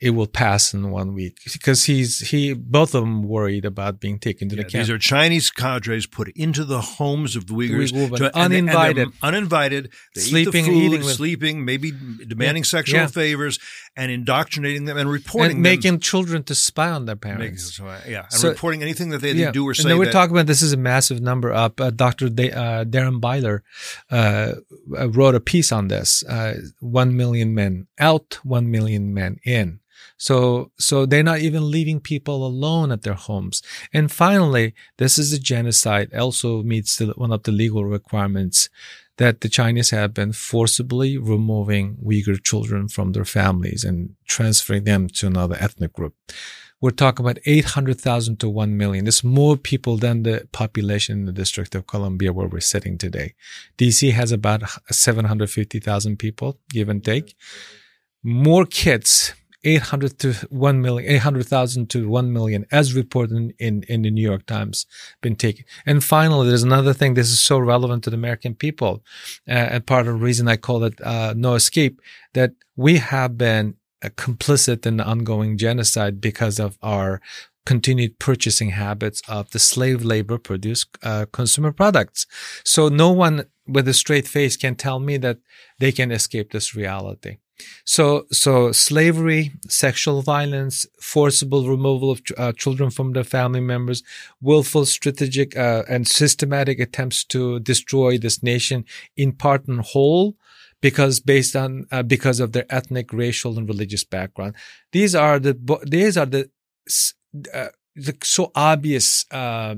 it will pass in one week because he's he both of them worried about being taken to yeah, the camp. These are Chinese cadres put into the homes of the Uyghurs, to, uninvited, and uninvited, they sleeping, food, eating, with, sleeping, maybe demanding yeah, sexual yeah. favors, and indoctrinating them and reporting and making them, children to spy on their parents. Making, yeah, and so, reporting anything that they do or say. And we're that, talking about this is a massive number. Up, uh, Dr. Uh, Darren Byler uh, wrote a piece on this. Uh, one million men out, one million men in. So, so they're not even leaving people alone at their homes. And finally, this is a genocide also meets the, one of the legal requirements that the Chinese have been forcibly removing Uyghur children from their families and transferring them to another ethnic group. We're talking about 800,000 to 1 million. There's more people than the population in the District of Columbia where we're sitting today. DC has about 750,000 people, give and take. More kids 800 to 1 million, 800,000 to 1 million as reported in, in the New York Times been taken. And finally, there's another thing. This is so relevant to the American people. Uh, and part of the reason I call it, uh, no escape that we have been uh, complicit in the ongoing genocide because of our continued purchasing habits of the slave labor produced uh, consumer products. So no one with a straight face can tell me that they can escape this reality. So, so slavery, sexual violence, forcible removal of uh, children from their family members, willful, strategic, uh, and systematic attempts to destroy this nation in part and whole because based on uh, because of their ethnic, racial, and religious background. These are the these are the uh, the so obvious uh,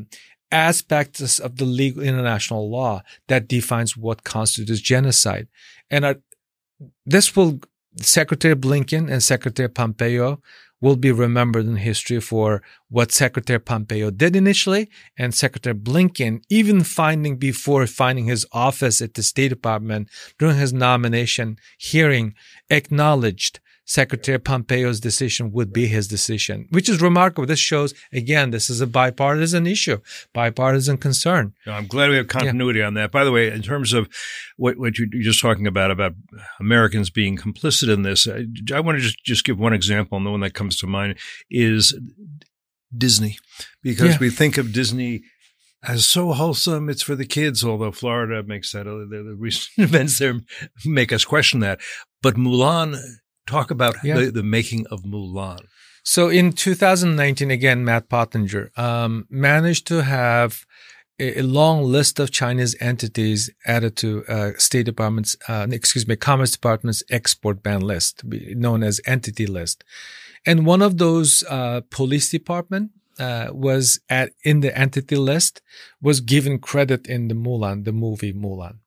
aspects of the legal international law that defines what constitutes genocide, and uh, this will Secretary Blinken and Secretary Pompeo will be remembered in history for what Secretary Pompeo did initially and Secretary Blinken, even finding before finding his office at the State Department during his nomination hearing, acknowledged Secretary Pompeo's decision would be his decision, which is remarkable. This shows, again, this is a bipartisan issue, bipartisan concern. I'm glad we have continuity yeah. on that. By the way, in terms of what, what you're just talking about, about Americans being complicit in this, I, I want to just, just give one example, and the one that comes to mind is Disney, because yeah. we think of Disney as so wholesome. It's for the kids, although Florida makes that, the, the recent events there make us question that. But Mulan Talk about yeah. the, the making of Mulan. So in 2019, again, Matt Pottinger um, managed to have a, a, long list of Chinese entities added to uh, State Department's, uh, excuse me, Commerce Department's export ban list, known as entity list. And one of those uh, police department uh, was at in the entity list was given credit in the Mulan, the movie Mulan.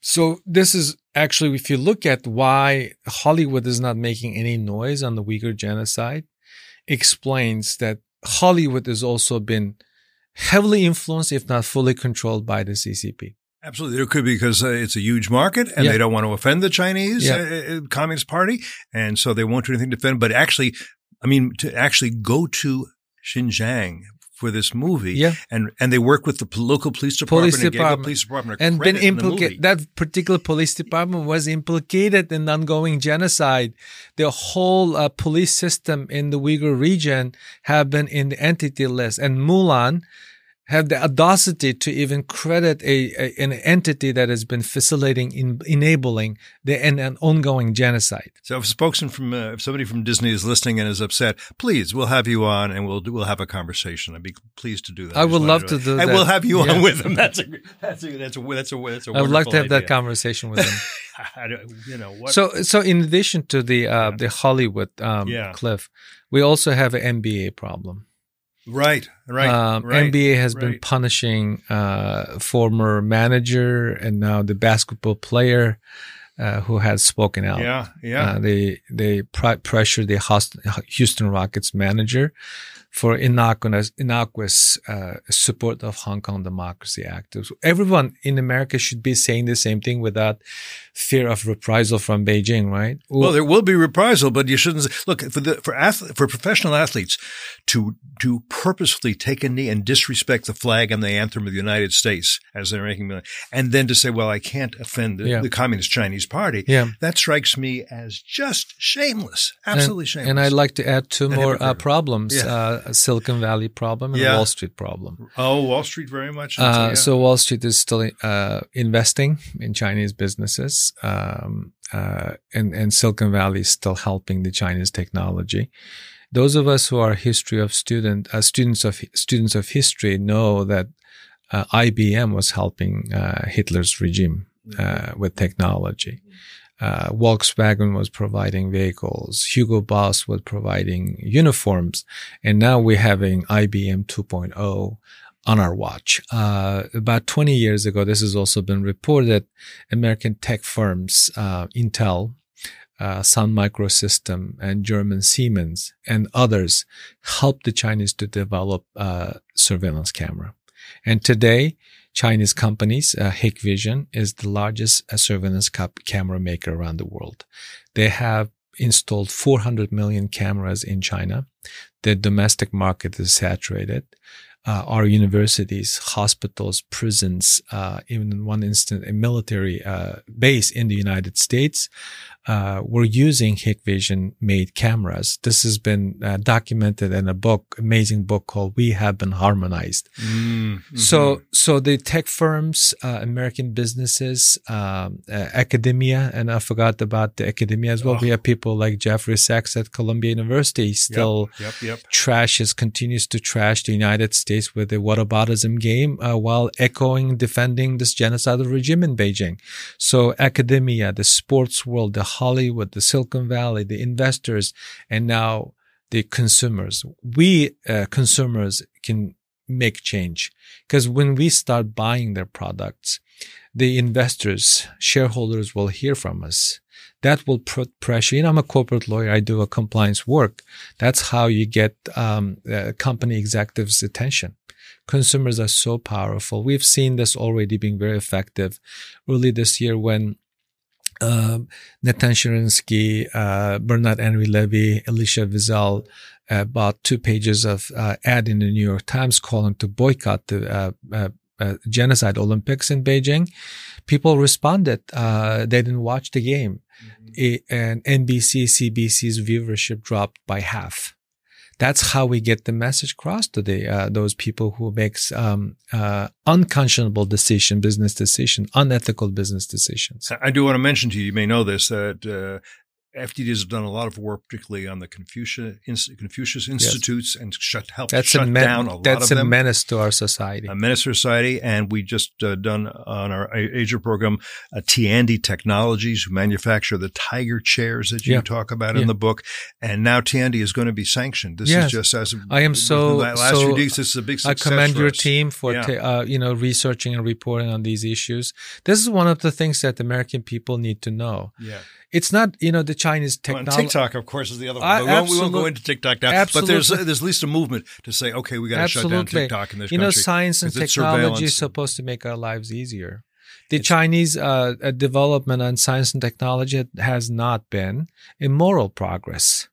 So this is actually, if you look at why Hollywood is not making any noise on the Uyghur genocide, explains that Hollywood has also been heavily influenced, if not fully controlled by the CCP. Absolutely. There could be because uh, it's a huge market and yeah. they don't want to offend the Chinese yeah. uh, uh Communist Party. And so they won't do anything to defend. But actually, I mean, to actually go to Xinjiang for this movie. Yeah. And and they work with the local police department police department. police department and been implicated. That particular police department was implicated in ongoing genocide. The whole uh, police system in the Uyghur region have been in the entity list. And Mulan have the audacity to even credit a, a, an entity that has been facilitating, in, enabling the an, an, ongoing genocide. So, if a spokesman from uh, if somebody from Disney is listening and is upset, please, we'll have you on and we'll we'll have a conversation. I'd be pleased to do that. I, I would love to do, that. And we'll have you yeah. on with them. That's a that's a that's a that's a that's a. I'd like to have idea. that conversation with them. you know what? So so in addition to the uh, the Hollywood um, yeah. cliff, we also have an NBA problem. Right, right, um, right NBA has right. been punishing uh, former manager and now the basketball player uh, who has spoken out. Yeah, yeah. Uh, they they pr- pressure the Houston Rockets manager for innocuous, innocuous uh, support of Hong Kong Democracy Act. Everyone in America should be saying the same thing without fear of reprisal from Beijing, right? Well, there will be reprisal, but you shouldn't look for the for athlete, for professional athletes to to purposefully take a knee and disrespect the flag and the anthem of the United States as they're making, money, and then to say, "Well, I can't offend the, yeah. the Communist Chinese Party." Yeah. that strikes me as just shameless, absolutely and, shameless. And I'd like to add two more uh, problems. Yeah. Uh, a Silicon Valley problem and yeah. a Wall Street problem. Oh, Wall Street very much. Uh, yeah. So Wall Street is still uh, investing in Chinese businesses, um, uh, and and Silicon Valley is still helping the Chinese technology. Those of us who are history of student uh, students of students of history know that uh, IBM was helping uh, Hitler's regime with technology. Uh, Volkswagen was providing vehicles. Hugo Boss was providing uniforms. And now we're having IBM 2.0 on our watch. Uh, about 20 years ago, this has also been reported. American tech firms, uh, Intel, uh, Sun Microsystem and German Siemens and others helped the Chinese to develop uh, surveillance camera. And today, Chinese companies, uh, Hikvision is the largest uh, surveillance camera maker around the world. They have installed 400 million cameras in China. The domestic market is saturated. Uh, our universities, hospitals, prisons, uh, even in one instance, a military uh, base in the United States uh, were using Hikvision made cameras. This has been uh, documented in a book, amazing book called "We Have Been Harmonized." Mm-hmm. So, so the tech firms, uh, American businesses, um, uh, academia, and I forgot about the academia as well. Oh. We have people like Jeffrey Sachs at Columbia University still yep, yep, yep. trashes, continues to trash the United States with the whataboutism game uh, while echoing, defending this genocidal regime in Beijing. So academia, the sports world, the Hollywood, the Silicon Valley, the investors, and now the consumers. We uh, consumers can make change because when we start buying their products, the investors, shareholders will hear from us. That will put pressure. You know, I'm a corporate lawyer. I do a compliance work. That's how you get um, uh, company executives' attention. Consumers are so powerful. We've seen this already being very effective. Early this year, when uh, Natan Sharansky, uh, Bernard Henry Levy, Elisha Wiesel uh, bought two pages of uh, ad in the New York Times calling to boycott the uh, uh, uh genocide Olympics in Beijing. People responded. they didn't watch the game. Mm-hmm. It, and NBC, CBC's viewership dropped by half that's how we get the message across to the uh, those people who makes um, uh, unconscionable decision, business decision, unethical business decisions. I do want to mention to you, you may know this, that uh, FDD has done a lot of work, particularly on the Confucius, Confucius Institutes, yes. and shut help that's shut men- down a lot that's of them. That's a menace to our society. A menace to society, and we just uh, done on our Asia program, uh, Tiandy Technologies, who manufacture the tiger chairs that you yeah. talk about yeah. in the book, and now Tiandy is going to be sanctioned. This yes. is just as I am so last so. Few weeks, this is a big. I commend your team for yeah. uh, you know researching and reporting on these issues. This is one of the things that American people need to know. Yeah it's not you know the Chinese technology. Well, TikTok, of course, is the other one. I, we, won't, we, won't, go into TikTok now, absolutely. but there's there's at least a movement to say, okay, we got to shut down TikTok in this you country. You know, science and technology is supposed to make our lives easier. The it's, Chinese uh, uh, development on science and technology has not been immoral progress.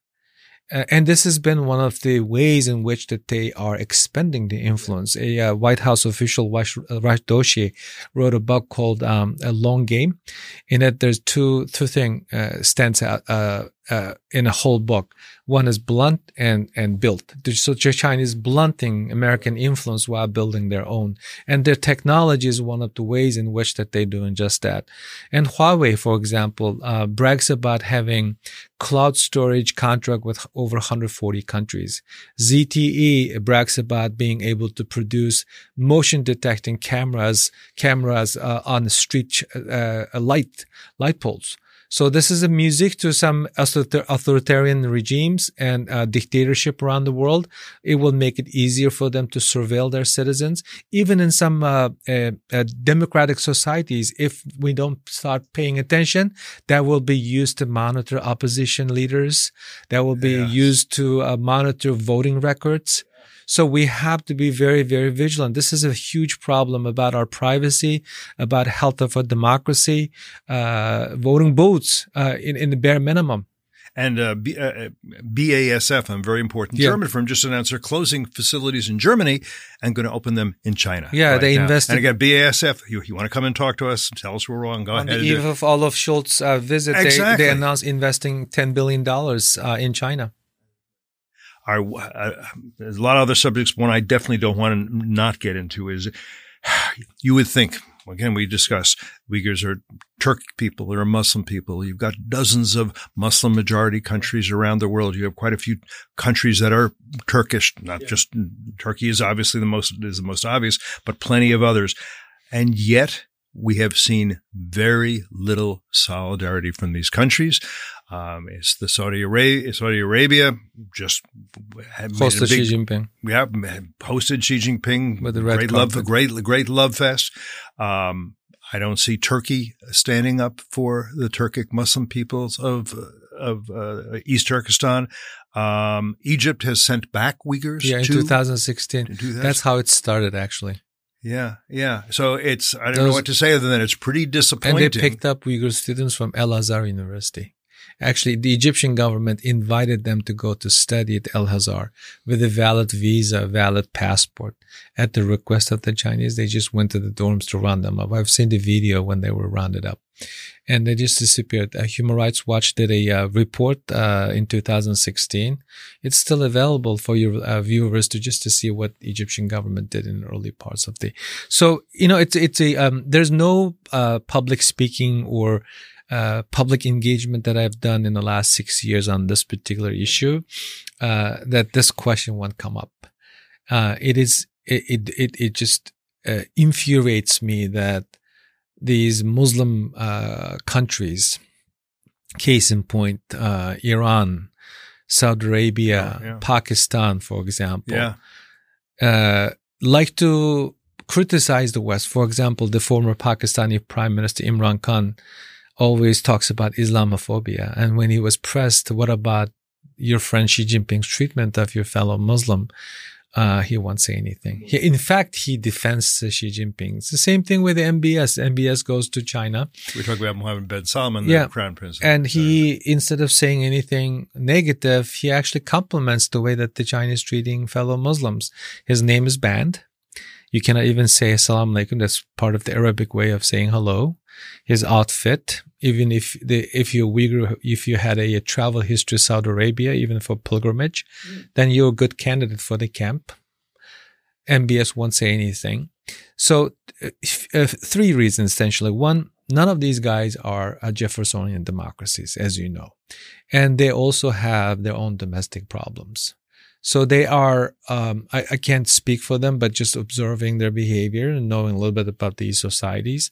Uh, and this has been one of the ways in which that they are expending the influence. A uh, White House official, Rush, Rush Doshi, wrote a book called um, "A Long Game." In it, there's two two thing uh, stands out uh, uh, in a whole book. One is blunt and, and built. So China is blunting American influence while building their own. And their technology is one of the ways in which that they're doing just that. And Huawei, for example, uh, brags about having cloud storage contract with over 140 countries. ZTE brags about being able to produce motion detecting cameras, cameras uh, on street uh, light, light poles. So this is a music to some authoritarian regimes and uh, dictatorship around the world. It will make it easier for them to surveil their citizens. Even in some uh, uh, uh, democratic societies, if we don't start paying attention, that will be used to monitor opposition leaders. That will be yes. used to uh, monitor voting records. So we have to be very, very vigilant. This is a huge problem about our privacy, about health of a democracy, uh, voting booths uh, in, in the bare minimum. And uh, B, uh, BASF, a very important yeah. German firm, just announced they're closing facilities in Germany and going to open them in China. Yeah, right they invested. And again, BASF, you, you, want to come and talk to us, tell us we're wrong, go On ahead. On the eve of Olaf Scholz's uh, visit, exactly. they, they, announced investing $10 billion uh, in China are uh, there's a lot of other subjects. One I definitely don't want to not get into is you would think again we discuss Uyghurs are Turk people, they're Muslim people. You've got dozens of Muslim majority countries around the world. You have quite a few countries that are Turkish, not yeah. just Turkey is obviously the most is the most obvious, but plenty of others. And yet we have seen very little solidarity from these countries. Um, it's the Saudi Arabia, Saudi Arabia just hosted big, Xi Jinping. Yeah, hosted Xi Jinping with the red great love, great, great love fest. Um, I don't see Turkey standing up for the Turkic Muslim peoples of of uh, East Turkestan. Um, Egypt has sent back Uyghurs. Yeah, in to, 2016. 2000? That's how it started, actually. Yeah, yeah. So it's I don't Those, know what to say other than it's pretty disappointing. And they picked up Uyghur students from El Azhar University. Actually, the Egyptian government invited them to go to study at El Azhar with a valid visa, valid passport. At the request of the Chinese, they just went to the dorms to round them up. I've seen the video when they were rounded up. And they just disappeared. Uh, Human Rights Watch did a uh, report uh, in 2016. It's still available for your uh, viewers to just to see what Egyptian government did in early parts of the. So you know, it's it's a um, there's no uh, public speaking or uh, public engagement that I've done in the last six years on this particular issue that this question won't come up. it is it it it just infuriates me that these Muslim uh, countries, case in point, uh, Iran, Saudi Arabia, oh, yeah. Pakistan, for example, yeah. uh, like to criticize the West. For example, the former Pakistani Prime Minister Imran Khan always talks about Islamophobia. And when he was pressed, what about your friend Xi Jinping's treatment of your fellow Muslim? Uh, he won't say anything. He, in fact, he defends Xi Jinping. It's the same thing with the MBS. MBS goes to China. We talk about Mohammed bin Salman, yeah. the crown prince. And he, instead of saying anything negative, he actually compliments the way that the Chinese treating fellow Muslims. His name is banned. You cannot even say Assalamu alaikum. That's part of the Arabic way of saying hello. His outfit, even if the, if you Uyghur, if you had a, a travel history Saudi Arabia, even for pilgrimage, mm. then you're a good candidate for the camp. MBS won't say anything. So, uh, uh, three reasons essentially. One, none of these guys are Jeffersonian democracies, as you know, and they also have their own domestic problems. So they are, um, I, I, can't speak for them, but just observing their behavior and knowing a little bit about these societies,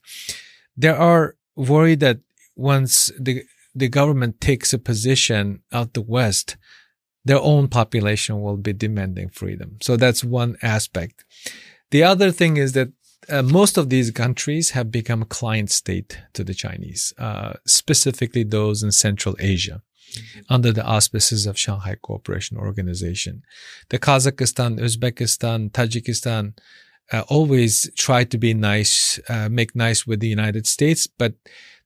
they are worried that once the, the government takes a position out the West, their own population will be demanding freedom. So that's one aspect. The other thing is that uh, most of these countries have become a client state to the Chinese, uh, specifically those in Central Asia under the auspices of Shanghai Cooperation Organization. The Kazakhstan, Uzbekistan, Tajikistan uh, always try to be nice, uh, make nice with the United States, but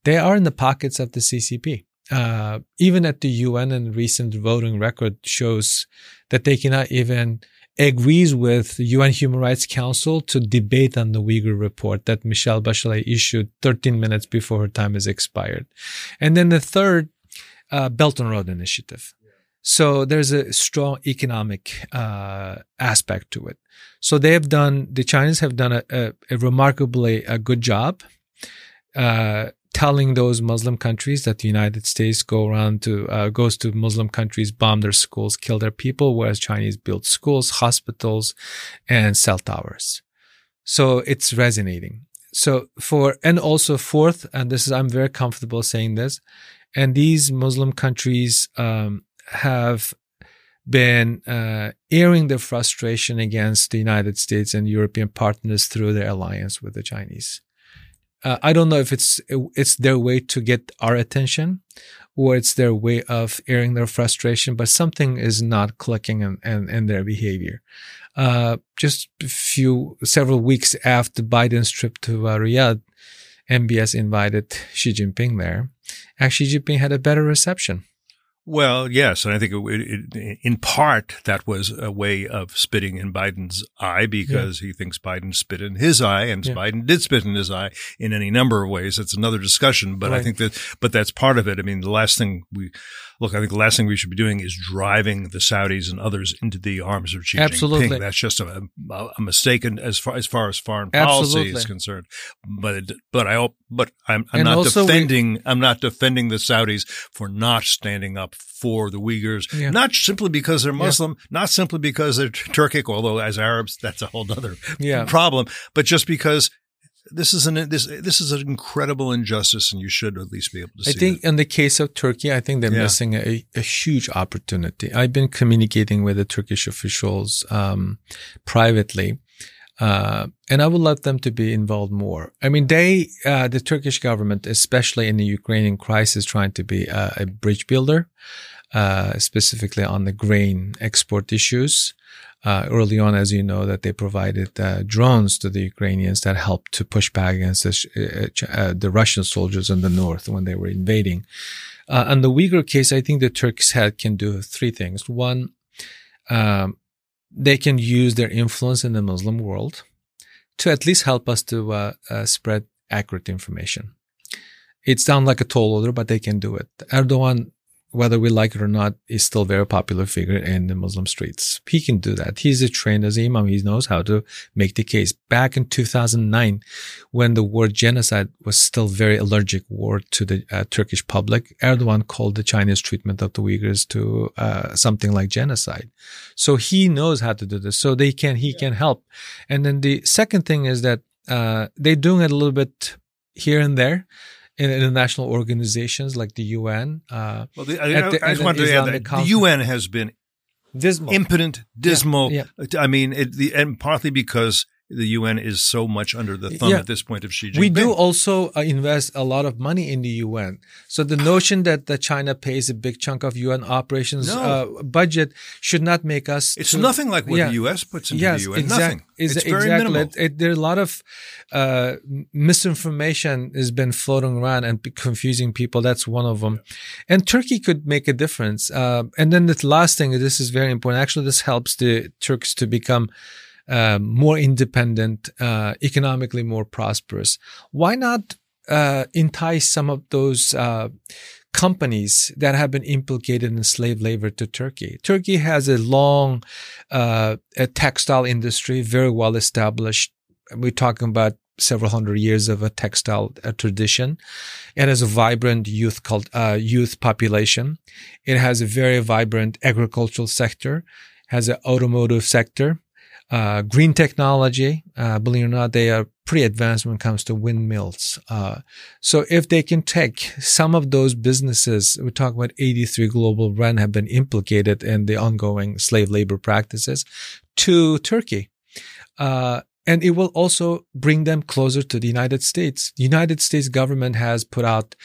they are in the pockets of the CCP. Uh, even at the UN and recent voting record shows that they cannot even agrees with the UN Human Rights Council to debate on the Uyghur report that Michelle Bachelet issued 13 minutes before her time is expired. And then the third uh, Belt and Road Initiative. So there's a strong economic uh, aspect to it. So they have done, the Chinese have done a, a, a remarkably a good job uh, telling those Muslim countries that the United States go around to uh, goes to Muslim countries, bomb their schools, kill their people, whereas Chinese build schools, hospitals, and cell towers. So it's resonating. So for and also fourth, and this is I'm very comfortable saying this, and these Muslim countries um, have been uh, airing their frustration against the United States and European partners through their alliance with the Chinese. Uh, I don't know if it's it's their way to get our attention, or it's their way of airing their frustration, but something is not clicking in, in, in their behavior. Uh, just a few several weeks after Biden's trip to uh, Riyadh, MBS invited Xi Jinping there. Actually, Xi Jinping had a better reception. Well, yes, and I think it, it, in part that was a way of spitting in Biden's eye because yeah. he thinks Biden spit in his eye, and yeah. Biden did spit in his eye in any number of ways. It's another discussion, but right. I think that, but that's part of it. I mean, the last thing we look, I think the last thing we should be doing is driving the Saudis and others into the arms of Xi Absolutely. Jinping. That's just a, a mistake as far as far as foreign policy Absolutely. is concerned. But but I but I'm, I'm not defending we, I'm not defending the Saudis for not standing up for the Uyghurs, yeah. not simply because they're Muslim, yeah. not simply because they're Turkic, although as Arabs that's a whole other yeah. problem, but just because this is an this this is an incredible injustice, and you should at least be able to. I think that. in the case of Turkey, I think they're yeah. missing a, a, huge opportunity. I've been communicating with the Turkish officials um, privately, uh, and I would love them to be involved more. I mean, they, uh, the Turkish government, especially in the Ukrainian crisis, trying to be a, a bridge builder, uh, specifically on the grain export issues uh, early on, as you know, that they provided uh, drones to the Ukrainians that helped to push back against the, uh, uh, the Russian soldiers in the north when they were invading. Uh, on the Uyghur case, I think the Turks had can do three things. One, um, they can use their influence in the Muslim world to at least help us to uh, spread accurate information It's down like a tall order, but they can do it. Erdogan whether we like it or not, is still a very popular figure in the Muslim streets. He can do that. He's a trained as imam. He knows how to make the case. Back in 2009, when the word genocide was still very allergic word to the uh, Turkish public, Erdogan called the Chinese treatment of the Uyghurs to uh, something like genocide. So he knows how to do this. So they can, he yeah. can help. And then the second thing is that uh, they're doing it a little bit here and there in international organizations like the UN. Uh, well, the, I, the, I, just wanted to add that the UN has been dismal. impotent, dismal. Yeah, yeah. I mean, it, the, and partly because the UN is so much under the thumb yeah. at this point of Xi Jinping. We do also uh, invest a lot of money in the UN. So the notion that the China pays a big chunk of UN operations no. uh, budget should not make us. It's to, nothing like what yeah. the US puts into yes, the UN. Exact, nothing. It's exactly. very minimal. It, it, there are a lot of uh, misinformation has been floating around and confusing people. That's one of them. Yeah. And Turkey could make a difference. Uh, and then the last thing, this is very important. Actually, this helps the Turks to become uh, more independent, uh, economically more prosperous. Why not uh, entice some of those uh, companies that have been implicated in slave labor to Turkey? Turkey has a long uh, a textile industry, very well established. We're talking about several hundred years of a textile tradition. It has a vibrant youth cult, uh, youth population. It has a very vibrant agricultural sector, has an automotive sector, uh, green technology, uh, believe it or not, they are pretty advanced when it comes to windmills. Uh, so if they can take some of those businesses, we talk about 83 global run have been implicated in the ongoing slave labor practices to Turkey. Uh, and it will also bring them closer to the United States. The United States government has put out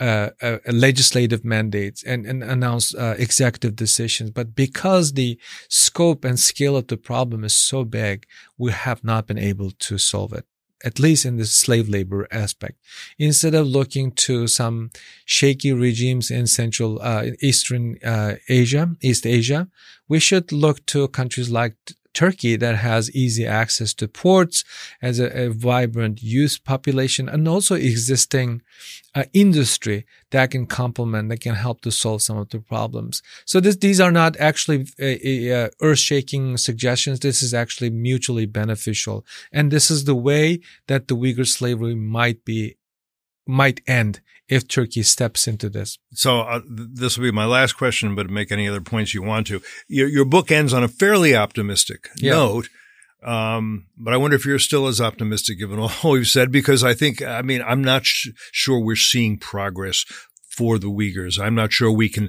uh, uh, legislative mandates and, and announce uh, executive decisions. But because the scope and scale of the problem is so big, we have not been able to solve it. At least in the slave labor aspect, instead of looking to some shaky regimes in Central uh, Eastern uh, Asia, East Asia, we should look to countries like Turkey that has easy access to ports, has a, a vibrant youth population, and also existing uh, industry that can complement, that can help to solve some of the problems. So this, these are not actually uh, uh, earth-shaking suggestions. This is actually mutually beneficial, and this is the way that the Uyghur slavery might be might end if Turkey steps into this. So uh, this will be my last question, but make any other points you want to. Your, your book ends on a fairly optimistic yeah. note. Um, but I wonder if you're still as optimistic given all we've said, because I think, I mean, I'm not sh- sure we're seeing progress for the Uyghurs. I'm not sure we can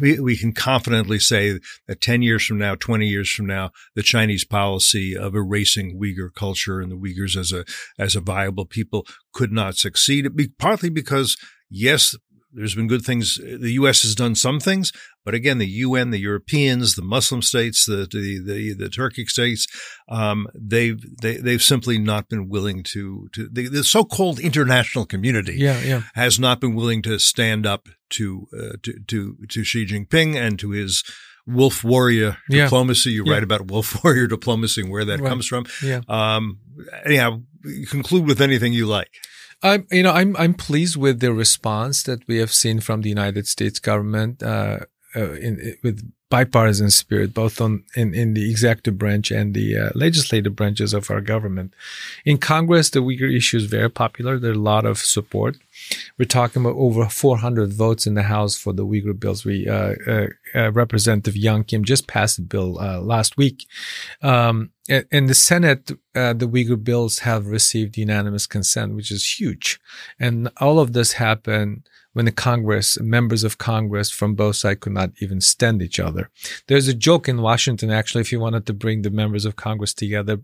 we, can confidently say that 10 years from now, 20 years from now, the Chinese policy of erasing Uyghur culture and the Uyghurs as a, as a viable people could not succeed. Partly because, yes, there's been good things. The U.S. has done some things, but again, the UN, the Europeans, the Muslim states, the the the, the Turkic states, um, they've they, have they have simply not been willing to to the, the, so-called international community. Yeah, yeah. has not been willing to stand up to uh, to to to Xi Jinping and to his wolf warrior yeah. diplomacy. You yeah. write about wolf warrior diplomacy and where that right. comes from. Yeah. Um, anyhow, conclude with anything you like. I'm, you know, I'm, I'm pleased with the response that we have seen from the United States government, uh, uh, in, with bipartisan spirit, both on in, in the executive branch and the uh, legislative branches of our government. In Congress, the Uyghur issue is very popular. There's a lot of support. We're talking about over 400 votes in the House for the Uyghur bills. We uh, uh, uh Representative Young Kim just passed a bill uh, last week. Um, in the Senate, uh, the Uyghur bills have received unanimous consent, which is huge. And all of this happened when the Congress, members of Congress from both sides could not even stand each other. There's a joke in Washington, actually, if you wanted to bring the members of Congress together,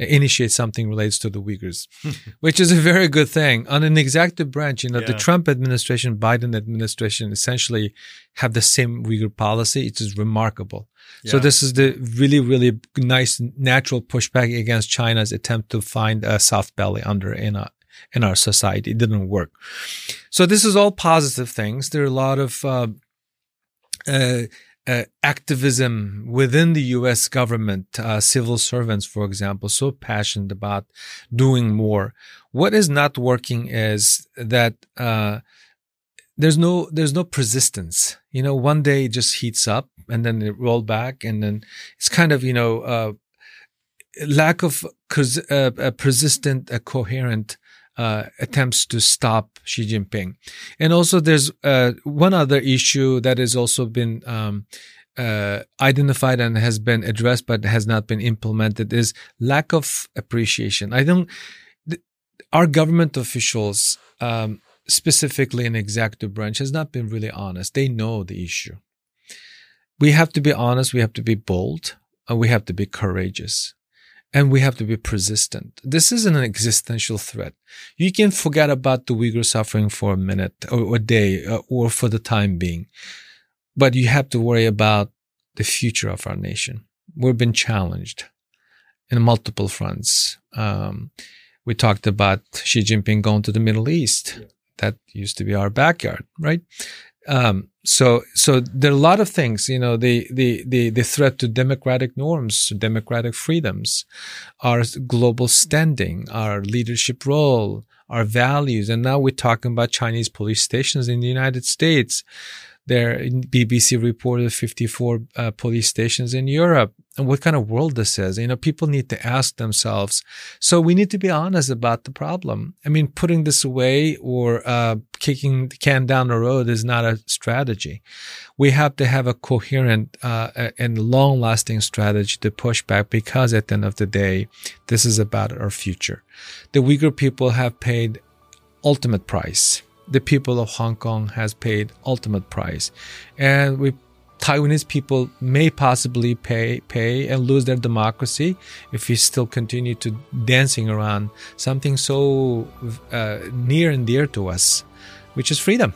uh, initiate something relates to the Uyghurs, which is a very good thing. On an executive branch, you know, yeah. the Trump administration, Biden administration essentially have the same Uyghur policy. It is remarkable. Yeah. So this is the really, really nice natural pushback against China's attempt to find a soft belly under in a, in our society. It didn't work. So this is all positive things. There are a lot of uh, uh, uh, activism within the U.S. government, uh, civil servants, for example, so passionate about doing more. What is not working is that uh, there's no there's no persistence. You know, one day it just heats up and then it roll back, and then it's kind of you know uh, lack of uh, a persistent, a coherent uh, attempts to stop Xi Jinping. And also, there's uh, one other issue that has also been um, uh, identified and has been addressed, but has not been implemented is lack of appreciation. I don't. Th- our government officials, um, specifically in executive branch, has not been really honest. They know the issue. We have to be honest. We have to be bold. And we have to be courageous and we have to be persistent. This isn't an existential threat. You can forget about the Uyghur suffering for a minute or a day uh, or for the time being, but you have to worry about the future of our nation. We've been challenged in multiple fronts. Um, we talked about Xi Jinping going to the Middle East. Yeah. That used to be our backyard, right? Um, so, so there are a lot of things, you know, the, the, the, the threat to democratic norms, democratic freedoms, our global standing, our leadership role, our values. And now we're talking about Chinese police stations in the United States. There, BBC reported 54 uh, police stations in Europe. And what kind of world this is? You know, people need to ask themselves. So we need to be honest about the problem. I mean, putting this away or uh, kicking the can down the road is not a strategy. We have to have a coherent uh, and long-lasting strategy to push back because at the end of the day, this is about our future. The Uyghur people have paid ultimate price the people of Hong Kong has paid ultimate price. And we Taiwanese people may possibly pay pay and lose their democracy if we still continue to dancing around something so uh, near and dear to us, which is freedom.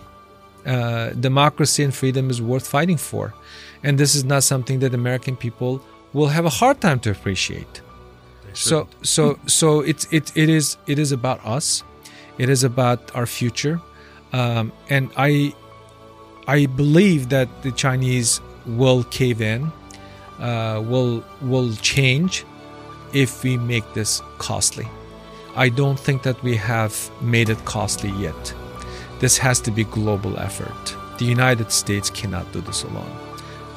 Uh, democracy and freedom is worth fighting for, and this is not something that American people will have a hard time to appreciate. So so so it's it it is it is about us. It is about our future. Um, and I, I believe that the Chinese will cave in, uh, will will change if we make this costly. I don't think that we have made it costly yet. This has to be global effort. The United States cannot do this alone.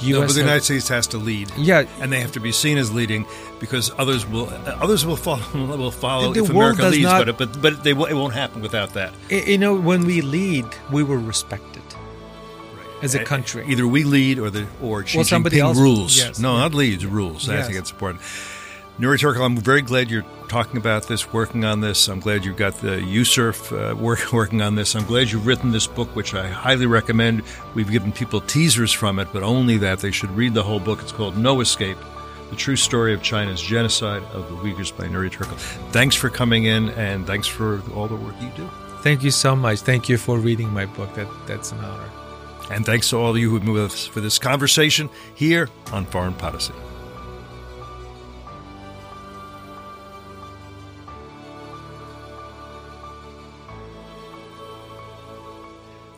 US no, but the United States has to lead. Yeah, and they have to be seen as leading because others will uh, others will follow will follow if America leads, not, but but but they it won't happen without that. You know, when we lead, we were respected right. as a country. Either we lead or the or Xi well, somebody else rules. Yes, no, not leads, rules. Yes. I think it's important. Nury Turkel, I'm very glad you're talking about this, working on this. I'm glad you've got the USCIRF uh, work, working on this. I'm glad you've written this book, which I highly recommend. We've given people teasers from it, but only that. They should read the whole book. It's called No Escape The True Story of China's Genocide of the Uyghurs by Nury Turkel. Thanks for coming in, and thanks for all the work you do. Thank you so much. Thank you for reading my book. That, that's an honor. And thanks to all of you who've been with us for this conversation here on Foreign Podicy.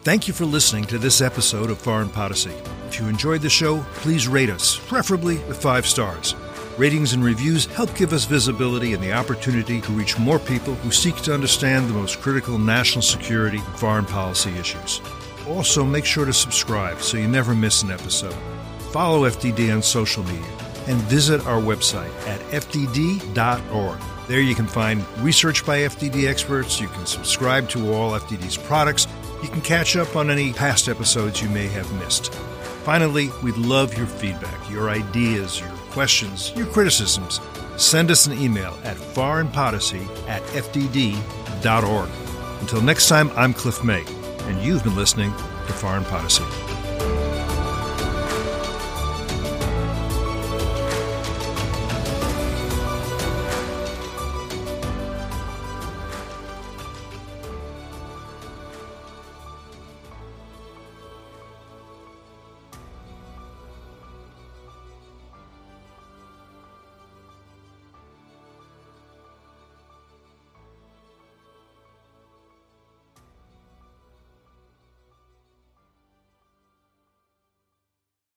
Thank you for listening to this episode of Foreign Podicy. If you enjoyed the show, please rate us, preferably with five stars. Ratings and reviews help give us visibility and the opportunity to reach more people who seek to understand the most critical national security and foreign policy issues. Also, make sure to subscribe so you never miss an episode. Follow FDD on social media and visit our website at fdd.org. There you can find research by FDD experts, you can subscribe to all FDD's products, you can catch up on any past episodes you may have missed. Finally, we'd love your feedback, your ideas, your questions, your criticisms. Send us an email at foreignpolicy at fdd.org. Until next time, I'm Cliff May, and you've been listening to Foreign Podicy.